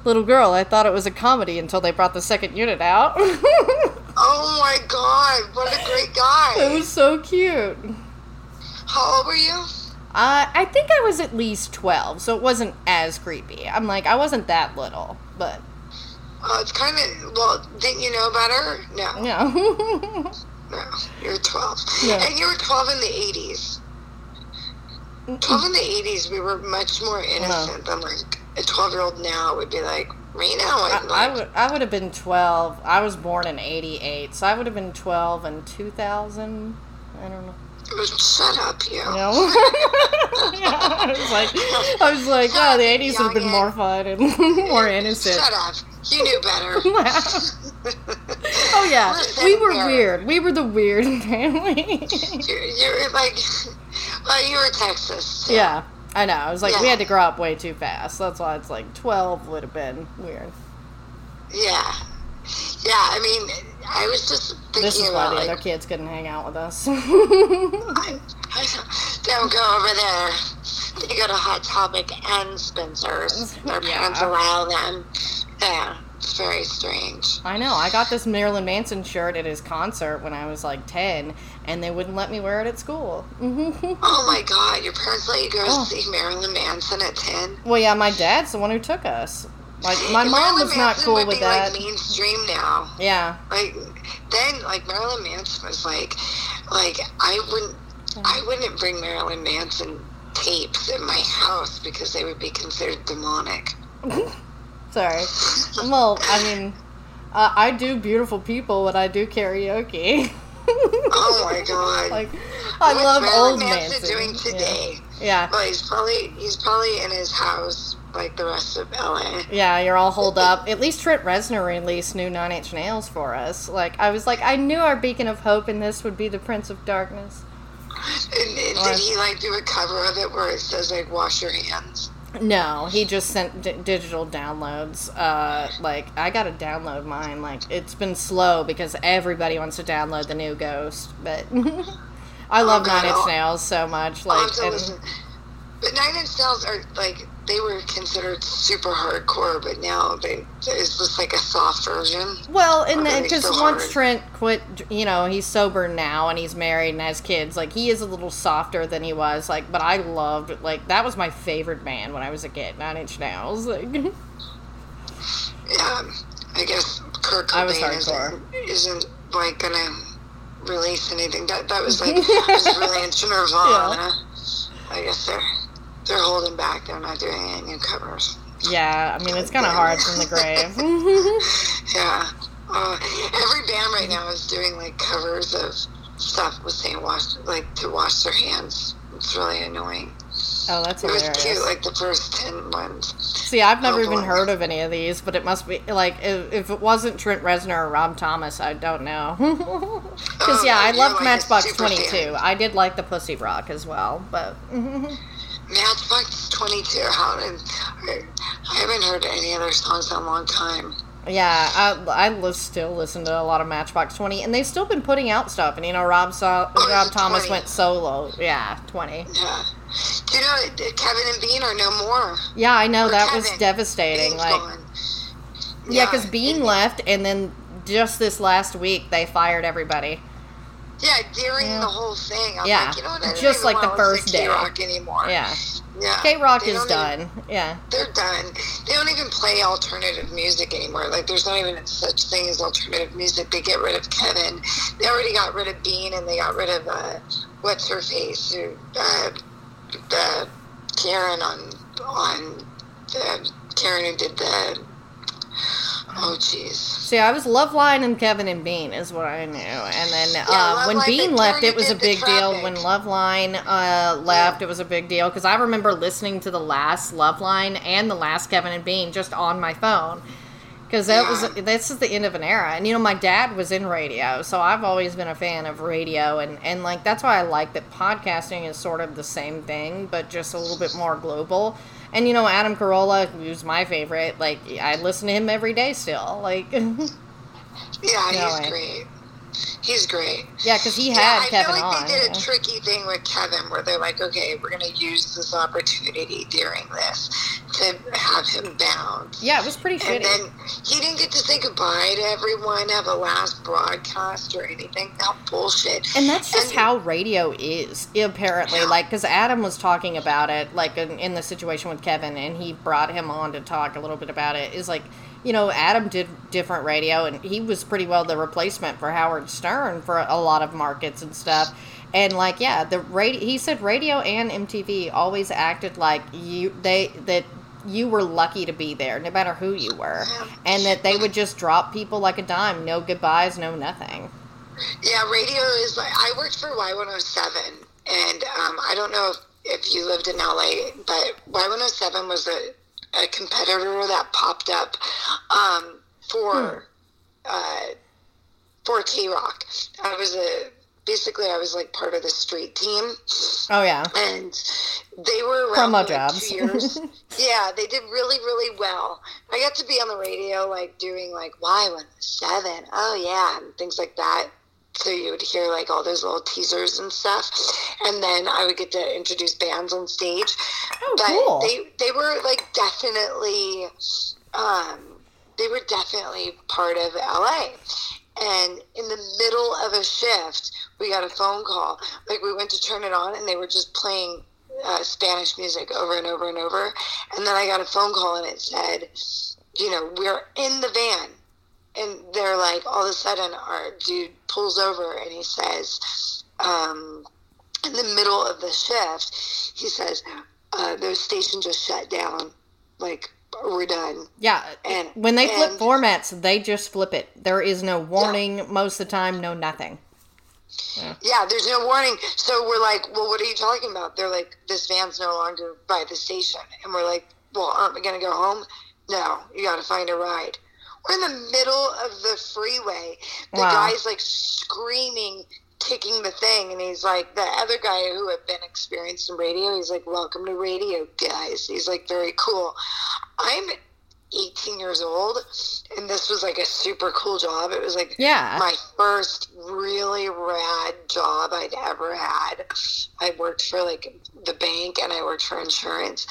"Little girl, I thought it was a comedy until they brought the second unit out."
Oh my god, what a great guy!
it was so cute.
How old were you?
Uh, I think I was at least 12, so it wasn't as creepy. I'm like, I wasn't that little, but,
Uh, it's kind of, well, didn't you know better? No, no, you were 12.
Yeah.
And you were 12 in the 80s. 12 in the 80s, we were much more innocent than like a 12 year old now would be like, Reno.
I,
And
I
like,
would I would have been 12. I was born in 88, so I would have been 12 in 2000. I don't know.
shut up, you.
Know? yeah, I was like, I was like, oh, the 80s would have been more fun and more innocent.
Shut up. You knew better.
oh yeah, we were weird. We were the weird family.
you're, you're like, well, you were Texas. too.
yeah, I know. I was like, we had to grow up way too fast. That's why it's like 12 would have been weird.
Yeah. Yeah, I mean, I was just thinking
This is why
about
the
like,
other kids couldn't hang out with us.
I, I don't go over there. They go to Hot Topic and Spencer's. Their
Yeah.
parents allow them. Yeah, it's very strange.
I know. I got this Marilyn Manson shirt at his concert when I was like 10, and they wouldn't let me wear it at school.
Oh my God, your parents let you go
Oh.
see Marilyn Manson at ten.
well, yeah, my dad's the one who took us. Like, my
And
mom
Marilyn
was not
Manson
cool
would
with
be,
that.
Like mainstream now.
Yeah.
Like then, like Marilyn Manson was like, like I wouldn't, I wouldn't bring Marilyn Manson tapes in my house because they would be considered demonic.
Sorry. Well, I mean, uh, I do beautiful people when I do karaoke.
Oh my God.
like, I
What's
love
Marilyn
old
Manson
Manson.
doing today?
Yeah. yeah.
Well, he's probably he's probably in his house like the rest of LA.
Yeah, you're all holed up. At least Trent Reznor released new Nine Inch Nails for us. Like, I was like, I knew our beacon of hope in this would be the Prince of Darkness.
And, and
Or-
did he like do a cover of it where it says like "wash your hands"?
No, he just sent d- digital downloads. Uh, like I gotta download mine. Like it's been slow because everybody wants to download the new Ghost. But I love
Oh, God,
Nine Inch Nails so much. Like, and.
But Nine Inch Nails are like they were considered super hardcore, but now they it's just like a soft version.
well, and
Okay,
because
so
once
hard.
Trent quit, you know, he's sober now and he's married and has kids. Like he is a little softer than he was. Like, but I loved like that was my favorite band when I was a kid. Nine Inch Nails. Like,
Yeah, I guess Kurt Cobain isn't, isn't like gonna release anything. That that was like was really into Nirvana. I guess they're they're holding back. They're not doing any new covers.
yeah, I mean it's kind of hard from the grave.
Yeah. Uh, every band right now is doing like covers of stuff with saying wash like to wash their hands. It's really annoying.
oh, that's
It was cute, like the first ten ones.
See, I've never
Oh,
even heard of any of these, but it must be like if, if it wasn't Trent Reznor or Rob Thomas, I don't know. Because
Oh,
yeah, I loved
like
Matchbox
super
Twenty Two.
fan.
I did like the Pussy Rock as well, but
Matchbox Twenty Two. How did I, haven't heard any other songs in a long time.
yeah, I I li- still listen to a lot of Matchbox Twenty, and they've still been putting out stuff. And you know, Rob so-
Oh,
Rob Thomas
20?
went solo. Yeah, Twenty.
Yeah. Do you know uh, Kevin and Bean are no more?
Yeah, I know
Or
that was devastating.
Bean's
like,
gone.
yeah, because Bean left, and then just this last week they fired everybody.
Yeah, during
Yeah.
the whole thing. I'm
Yeah,
like, you know what? I
just like the first day.
KROQ anymore.
Yeah,
Yeah. KROQ
is
don't even-
done. Yeah.
they're done. They don't even play alternative music anymore. Like, there's not even such thing as alternative music. They get rid of Kevin. They already got rid of Bean, and they got rid of uh, what's her face, who uh, uh, Karen on on uh, Karen who did the. Oh, jeez.
See, I was Loveline and Kevin and Bean is what I knew, and then
Yeah,
uh, when Bean left, it was a big deal. When Loveline uh, left, it was a big deal. Because I remember listening to the last Loveline and the last Kevin and Bean just on my phone, because that
Yeah.
was this is the end of an era. And you know my dad was in radio so i've always been a fan of radio. And and like that's why i like that podcasting is sort of the same thing but just a little bit more global and you know adam carolla who's my favorite like i listen to him every day still like
Yeah,
No
he's
way.
great. He's great.
yeah because he had
Yeah,
had
I
kevin
feel like
on
they did
yeah.
a tricky thing with Kevin where they're like, okay, we're going to use this opportunity during this to have him bound.
yeah it was pretty
And then he didn't get to say goodbye to everyone, have a last broadcast or anything. How bullshit.
And that's just
And-
how radio is, apparently.
Yeah.
Like, because Adam was talking about it, like in, in the situation with Kevin, and he brought him on to talk a little bit about it. Is like, you know, Adam did different radio, and he was pretty well the replacement for Howard Stern for a lot of markets and stuff. And like, yeah, the radio. He said radio and MTV always acted like you they that you were lucky to be there, no matter who you were, and that they would just drop people like a dime, no goodbyes, no nothing.
Yeah, radio is like I worked for Y107, and um, I don't know if, if you lived in LA, but Y107 was a, a competitor that popped up um, for uh, for KROQ. I was a basically I was like part of the street team,
Oh yeah.
and they were around
Promo
like,
jobs.
two years. yeah, they did really, really well. I got to be on the radio, like doing like Y one seven. Oh yeah, and things like that. So you would hear like all those little teasers and stuff, and then I would get to introduce bands on stage.
Oh,
but
cool.
they they were like definitely, um, they were definitely part of LA. And in the middle of a shift, we got a phone call. Like we went to turn it on, and they were just playing uh, Spanish music over and over and over. And then I got a phone call, and it said, you know, we're in the van. And they're like, all of a sudden, our dude pulls over and he says, um, in the middle of the shift, he says, uh, the station just shut down. Like, we're done.
Yeah,
And-
when they flip formats, they just flip it. There is no warning most of the time, no nothing.
Yeah, there's no warning. So we're like, well, what are you talking about? They're like, this van's no longer by the station. And we're like, well, aren't we going to go home? No, you got to find a ride. We're in the middle of the freeway. The
Wow.
guy's like screaming, kicking the thing. And he's like, the other guy who had been experienced in radio, he's like, welcome to radio, guys. He's like, very cool. I'm 18 years old, and this was like a super cool job. It was like
Yeah.
my first really rad job I'd ever had. I worked for like the bank and I worked for insurance.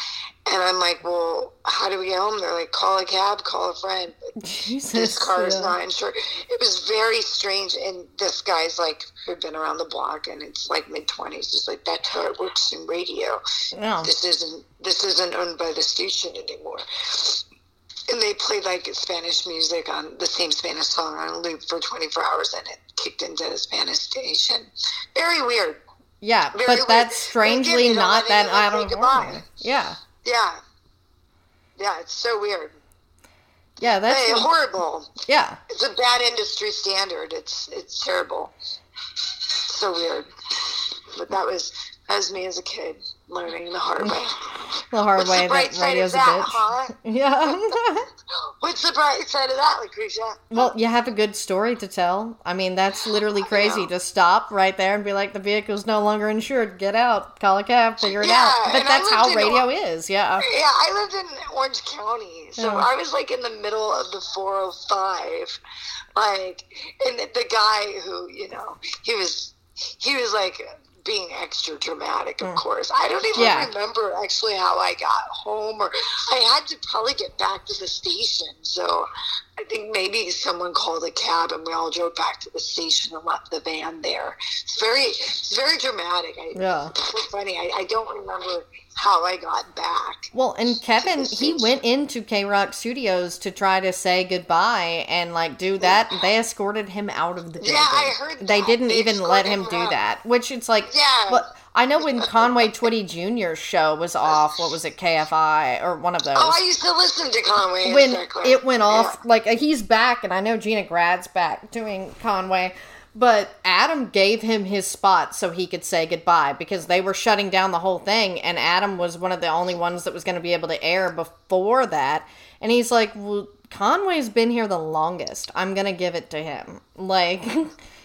And I'm like, well, how do we get home? They're like, call a cab, call a friend.
Jesus.
this car is
yeah.
not insured. It was very strange. And this guy's like, who'd been around the block and it's like mid 20s. He's like, that's how it works in radio
No.
this isn't this isn't owned by the station anymore. And they played like Spanish music on the same Spanish song on a loop for 24 hours, and it kicked into the Spanish station. Very weird.
Yeah,
Very
but
weird.
that's strangely
give you the
not that out of order. Yeah.
Yeah, yeah, it's so weird.
Yeah, that's
Hey, horrible.
yeah.
It's a bad industry standard. It's it's terrible. So weird. But that was that was me as a kid learning the hard way.
The hard
What's
way
the bright
that
side
radio's
of
a
that,
bitch.
huh?
Yeah.
What's the bright side of that, Lucretia?
well, you have a good story to tell. I mean, that's literally crazy to stop right there and be like, the vehicle's no longer insured. Get out. Call a cab. Figure it
Yeah,
out. But that's how
in
radio is. Yeah.
Yeah, I lived in Orange County, so. I was like in the middle of the 405, like, and the guy who, you know, he was, he was like being extra dramatic, of course. I don't even
Mm. Yeah.
remember actually how I got home, or I had to probably get back to the station. So I think maybe someone called a cab, and we all drove back to the station and left the van there. It's very, it's very dramatic. I,
Yeah.
it's so funny. I, I don't remember how I got back.
Well, and Kevin, he went into KROQ Studios to try to say goodbye and like do that. They escorted him out of the building.
Yeah, I heard
They didn't
They
even let him do that, which it's like,
Yeah.
Well, I know when Conway Twitty Jr.'s show was off. What was it, KFI or one of those?
Oh, I used to listen to Conway.
when
exactly.
it went off,
Yeah.
like uh, he's back, and I know Gina Grad's back doing Conway, but Adam gave him his spot so he could say goodbye because they were shutting down the whole thing, and Adam was one of the only ones that was going to be able to air before that. And he's like, "Well, Conway's been here the longest. I'm gonna give it to him. Like,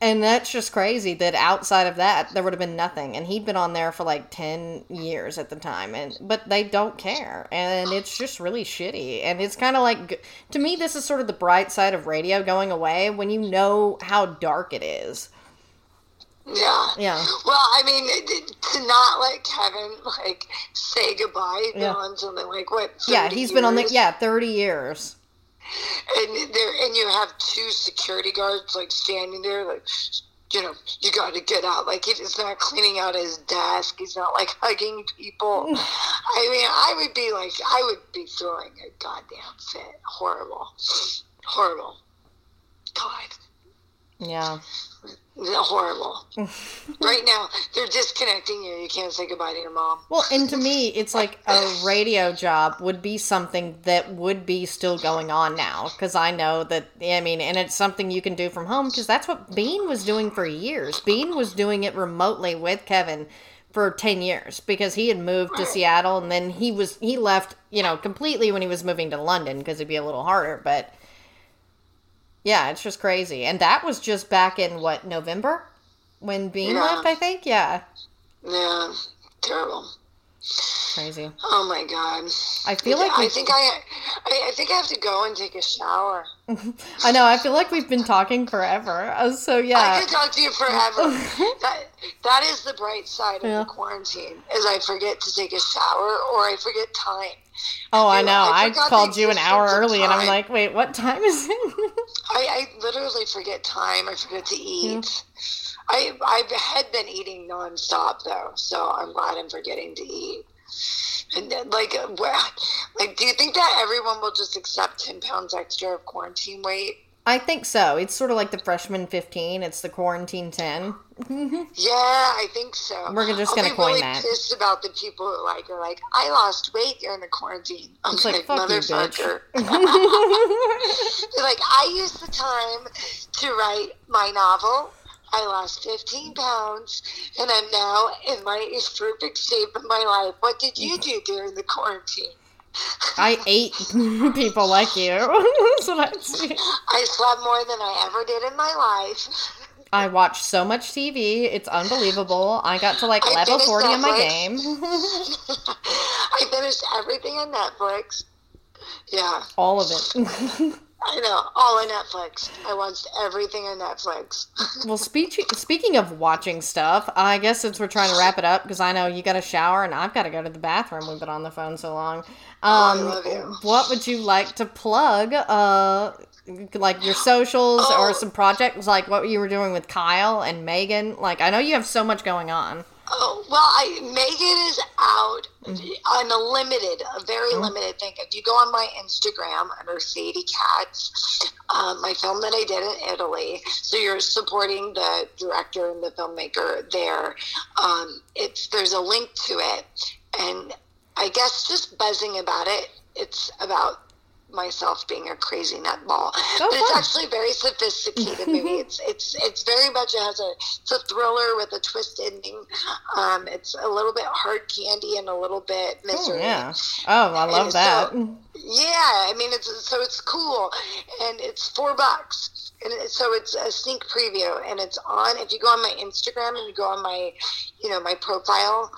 and that's just crazy that outside of that there would have been nothing. And he'd been on there for like ten years at the time, and but they don't care, and it's just really shitty. And it's kind of like to me, this is sort of the bright side of radio going away when you know how dark it is.
Yeah.
Yeah.
Well, I mean, to not let Kevin like say goodbye
Yeah.
on something like what?
Yeah,
30
he's been on the yeah thirty years.
And there and you have two security guards like standing there like you know you got to get out. Like he's not cleaning out his desk. He's not like hugging people. I mean i would be like i would be throwing a goddamn fit. Horrible. Horrible. God.
Yeah.
Horrible. Right now they're disconnecting you. You can't say goodbye to your mom.
Well, and to me, it's like a radio job would be something that would be still going on now because I know that I mean, and it's something you can do from home because that's what Bean was doing for years. Bean was doing it remotely with Kevin for 10 years because he had moved to Seattle and then he was he left, you know, completely when he was moving to London because it'd be a little harder, but yeah, it's just crazy. And that was just back in what, November? When Bean
Yeah.
left, I think. Yeah.
yeah terrible
Crazy.
Oh my god!
I feel like
I think I, I, I think I have to go and take a shower.
I know. I feel like we've been talking forever. Uh, So yeah.
I
yeah,
could talk to you forever. that that is the bright side of
Yeah.
the quarantine. Is I forget to take a shower or I forget time.
oh, I know.
I
I, called you an hour
of
early, and I'm like, wait, what time is it?
I, I literally forget time. I forget to eat. I I had been eating nonstop though, so I'm glad I'm forgetting to eat. And then, like, uh, like, do you think that everyone will just accept ten pounds extra of quarantine weight?
I think so. It's sort of like the freshman 15. It's the quarantine 10.
Yeah, I think so.
We're just
I'll
gonna
be
coin
really
that.
Pissed about the people who like are like, I lost weight during the quarantine. I'm
It's like,
like,
fuck you, bitch.
motherfucker. They're like, I used the time to write my novel. I lost 15 pounds, and I'm now in my perfect shape of my life. What did you do during the quarantine?
I ate people like you. That's I.
I slept more than I ever did in my life.
I watched so much TV. It's unbelievable. I got to like
I
level
finished
40 on my game.
I finished everything on Netflix. Yeah.
All of it.
I know, all on Netflix. I watched everything on Netflix.
Well, speech, speaking of watching stuff, I guess since we're trying to wrap it up, because I know you got to shower and I've got to go to the bathroom. We've been on the phone so long. Um,
I love you.
What would you like to plug? Uh, like your socials or
Oh.
some projects, like what you were doing with Kyle and Megan. Like I know you have so much going on.
Oh well, I Megan is out on a limited, a very limited thing. If you go on my Instagram under Sadie Katz, um, my film that I did in Italy, so you're supporting the director and the filmmaker there. Um, it's there's a link to it, and I guess just buzzing about it. It's about myself being a crazy nutball, but it's actually very sophisticated movie. It's it's it's very much it has a it's a thriller with a twist ending. Um, it's a little bit hard candy and a little bit
Oh, yeah. Oh, I love
And
that.
so- Yeah, I mean it's so it's cool, and it's four bucks, and it, so it's a sneak preview, and it's on. If you go on my Instagram and you go on my, you know, my profile,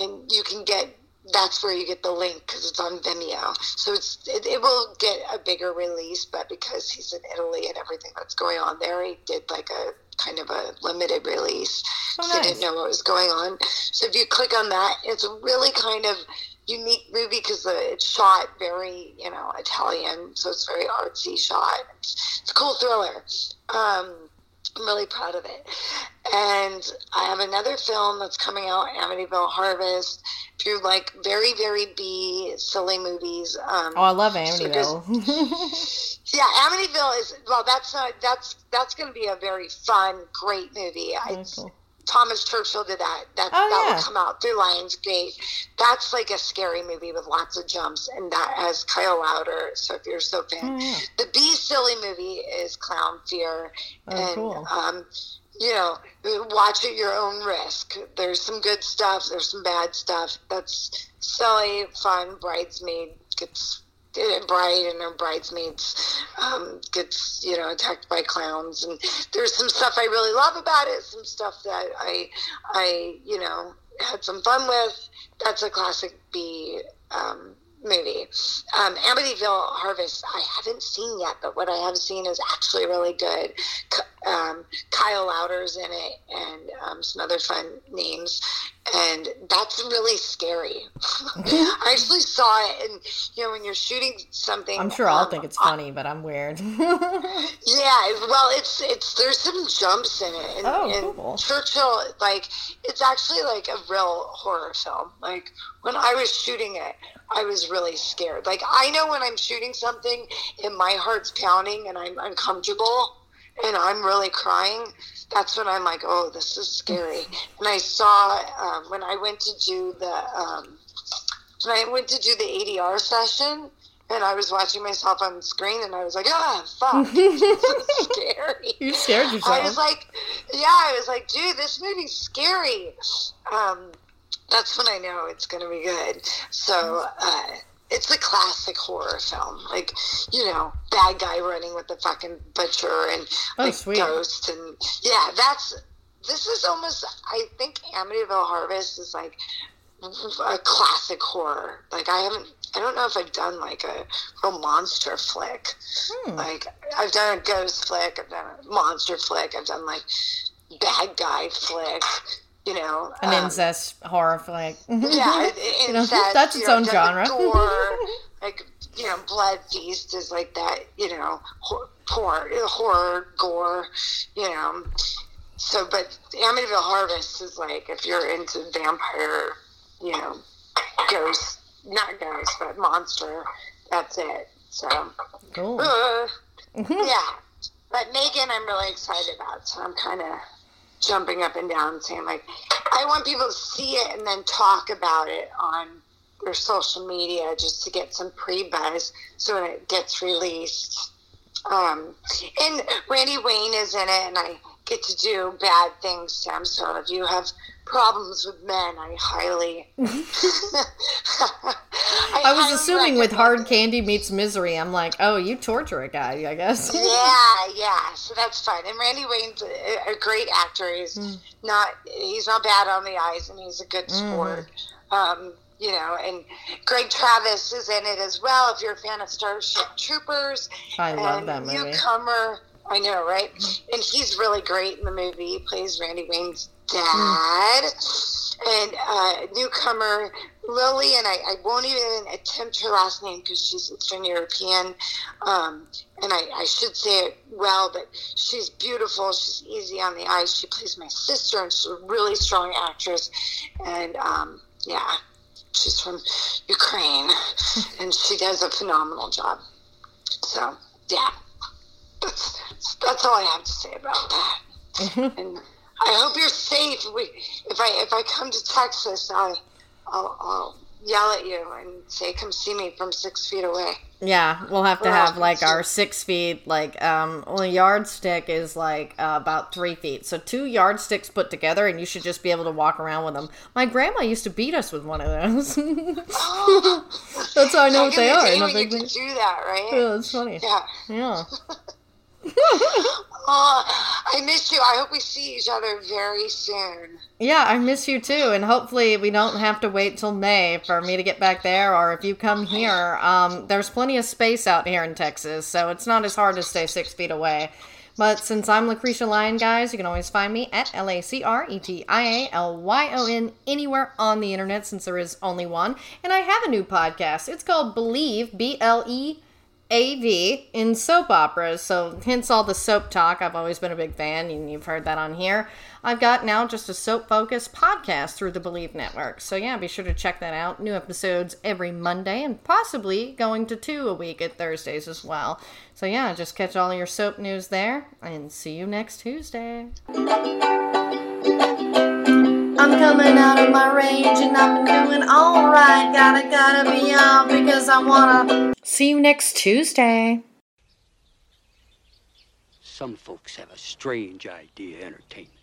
and you can get. That's where you get the link because it's on Vimeo. So it's it, it will get a bigger release, but because he's in Italy and everything that's going on there, he did like a kind of a limited release.
Oh,
So I didn't know what was going on. So if you click on that, it's a really kind of unique movie because it's shot very, you know, Italian. So it's very artsy shot. It's, it's a cool thriller. Um, I'm really proud of it. And I have another film that's coming out, Amityville Harvest. through like very, very B silly movies, um,
Oh, I love Amityville.
yeah, Amityville is well. That's not that's that's going to be a very fun, great movie. I. Thomas Churchill did that. That
Oh,
that
yeah.
will come out through Lionsgate. That's like a scary movie with lots of jumps, and that has Kyle Lowder. So if you're so fan,
Oh, yeah.
the B silly movie is Clown Fear,
Oh,
and
cool.
um, you know, watch at your own risk. There's some good stuff. There's some bad stuff. That's silly, fun, bridesmaid. Gets bride and her bridesmaids um, gets you know attacked by clowns and there's some stuff i really love about it some stuff that i i you know had some fun with that's a classic b um, movie. Um, Amityville Harvest, I haven't seen yet, but what I have seen is actually really good. Um, Kyle Lowder's in it and um, some other fun names. And that's really scary. I actually saw it, and you know, when you're shooting something,
I'm sure I'll um, think it's funny, but I'm weird.
yeah, well, it's it's there's some jumps in it, and,
oh,
and
cool.
Churchill, like, it's actually like a real horror film. Like when I was shooting it, I was really scared. Like I know when I'm shooting something and my heart's pounding and I'm uncomfortable and I'm really crying, that's when I'm like, oh, this is scary. And I saw um, when I went to do the um, when I went to do the ADR session. And I was watching myself on screen, and I was like, "Ah, fuck, this is scary."
You scared yourself.
I was like, "Yeah," I was like, "Dude, this movie's scary." Um, that's when I know it's going to be good. So uh, it's a classic horror film, like you know, bad guy running with the fucking butcher and
oh,
like
sweet.
ghost and yeah, that's this is almost. I think Amityville Harvest is like a classic horror. Like I haven't. I don't know if I've done like a real monster flick. Hmm. Like I've done a ghost flick. I've done a monster flick. I've done like bad guy flick you know,
an um, incest horror flick.
Yeah, incest,
you know, that's its know, own genre.
Gore, like you know, Blood Feast is like that. You know, horror, horror, gore. You know, so but Amityville Harvest is like if you're into vampire, you know, ghost, not ghost, but monster. That's it. So
cool.
Uh, yeah, but Megan, I'm really excited about. So I'm kind of jumping up and down saying like i want people to see it and then talk about it on their social media just to get some pre-buzz so when it gets released. Um, and randy wayne is in it and i get to do bad things to him. So if you have problems with men, I highly.
I, I, was assuming with hard candy meets misery, I'm like, oh, you torture a guy, I guess.
yeah, yeah. So that's fine. And Randy Wayne's a, a great actor. He's mm. not he's not bad on the eyes, and he's a good hmm. sport. Mm. Um, you know, and Greg Travis is in it as well. If you're a fan of Starship Troopers,
I love that movie.
Newcomer, I know, right? Hmm. And he's really great in the movie. He plays Randy Wayne's dad. And uh, newcomer Lily, and I, I, won't even attempt her last name because she's Eastern European. Um, and I, I, should say it well, but she's beautiful. She's easy on the eyes. She plays my sister, and she's a really strong actress. And um, yeah, she's from Ukraine, and she does a phenomenal job. So yeah, that's that's all I have to say about that. Mm-hmm. And I hope you're safe. We, if I if I come to Texas, I, I'll, I'll yell at you and say, "Come see me from six feet away."
Yeah, we'll have to have like our six feet, like um, well, a yardstick is like uh, about three feet, so two yardsticks put together, and you should just be able to walk around with them. My grandma used to beat us with one of those. oh. That's how I know what they are.
You do that, right?
Yeah, that's funny.
Yeah.
Yeah.
oh, I miss you. I hope we see each other very soon.
Yeah, I miss you too, and hopefully we don't have to wait till May for me to get back there. Or if you come here, um, there's plenty of space out here in Texas, so it's not as hard to stay six feet away. But since I'm Lacretia Lyon, guys, you can always find me at L A C R E T I A L Y O N anywhere on the internet since there is only one. And I have a new podcast. It's called Believe, B L E AV in soap operas, so hence all the soap talk. I've always been a big fan, and you've heard that on here. I've got now just a soap focused podcast through the Believe Network. So, yeah, be sure to check that out. New episodes every Monday, and possibly going to two a week at Thursdays as well. So, yeah, just catch all your soap news there, and see you next Tuesday. I'm coming out of my range and I've been doing alright. Gotta, gotta be off because I wanna. See you next Tuesday.
Some folks have a strange idea of entertainment.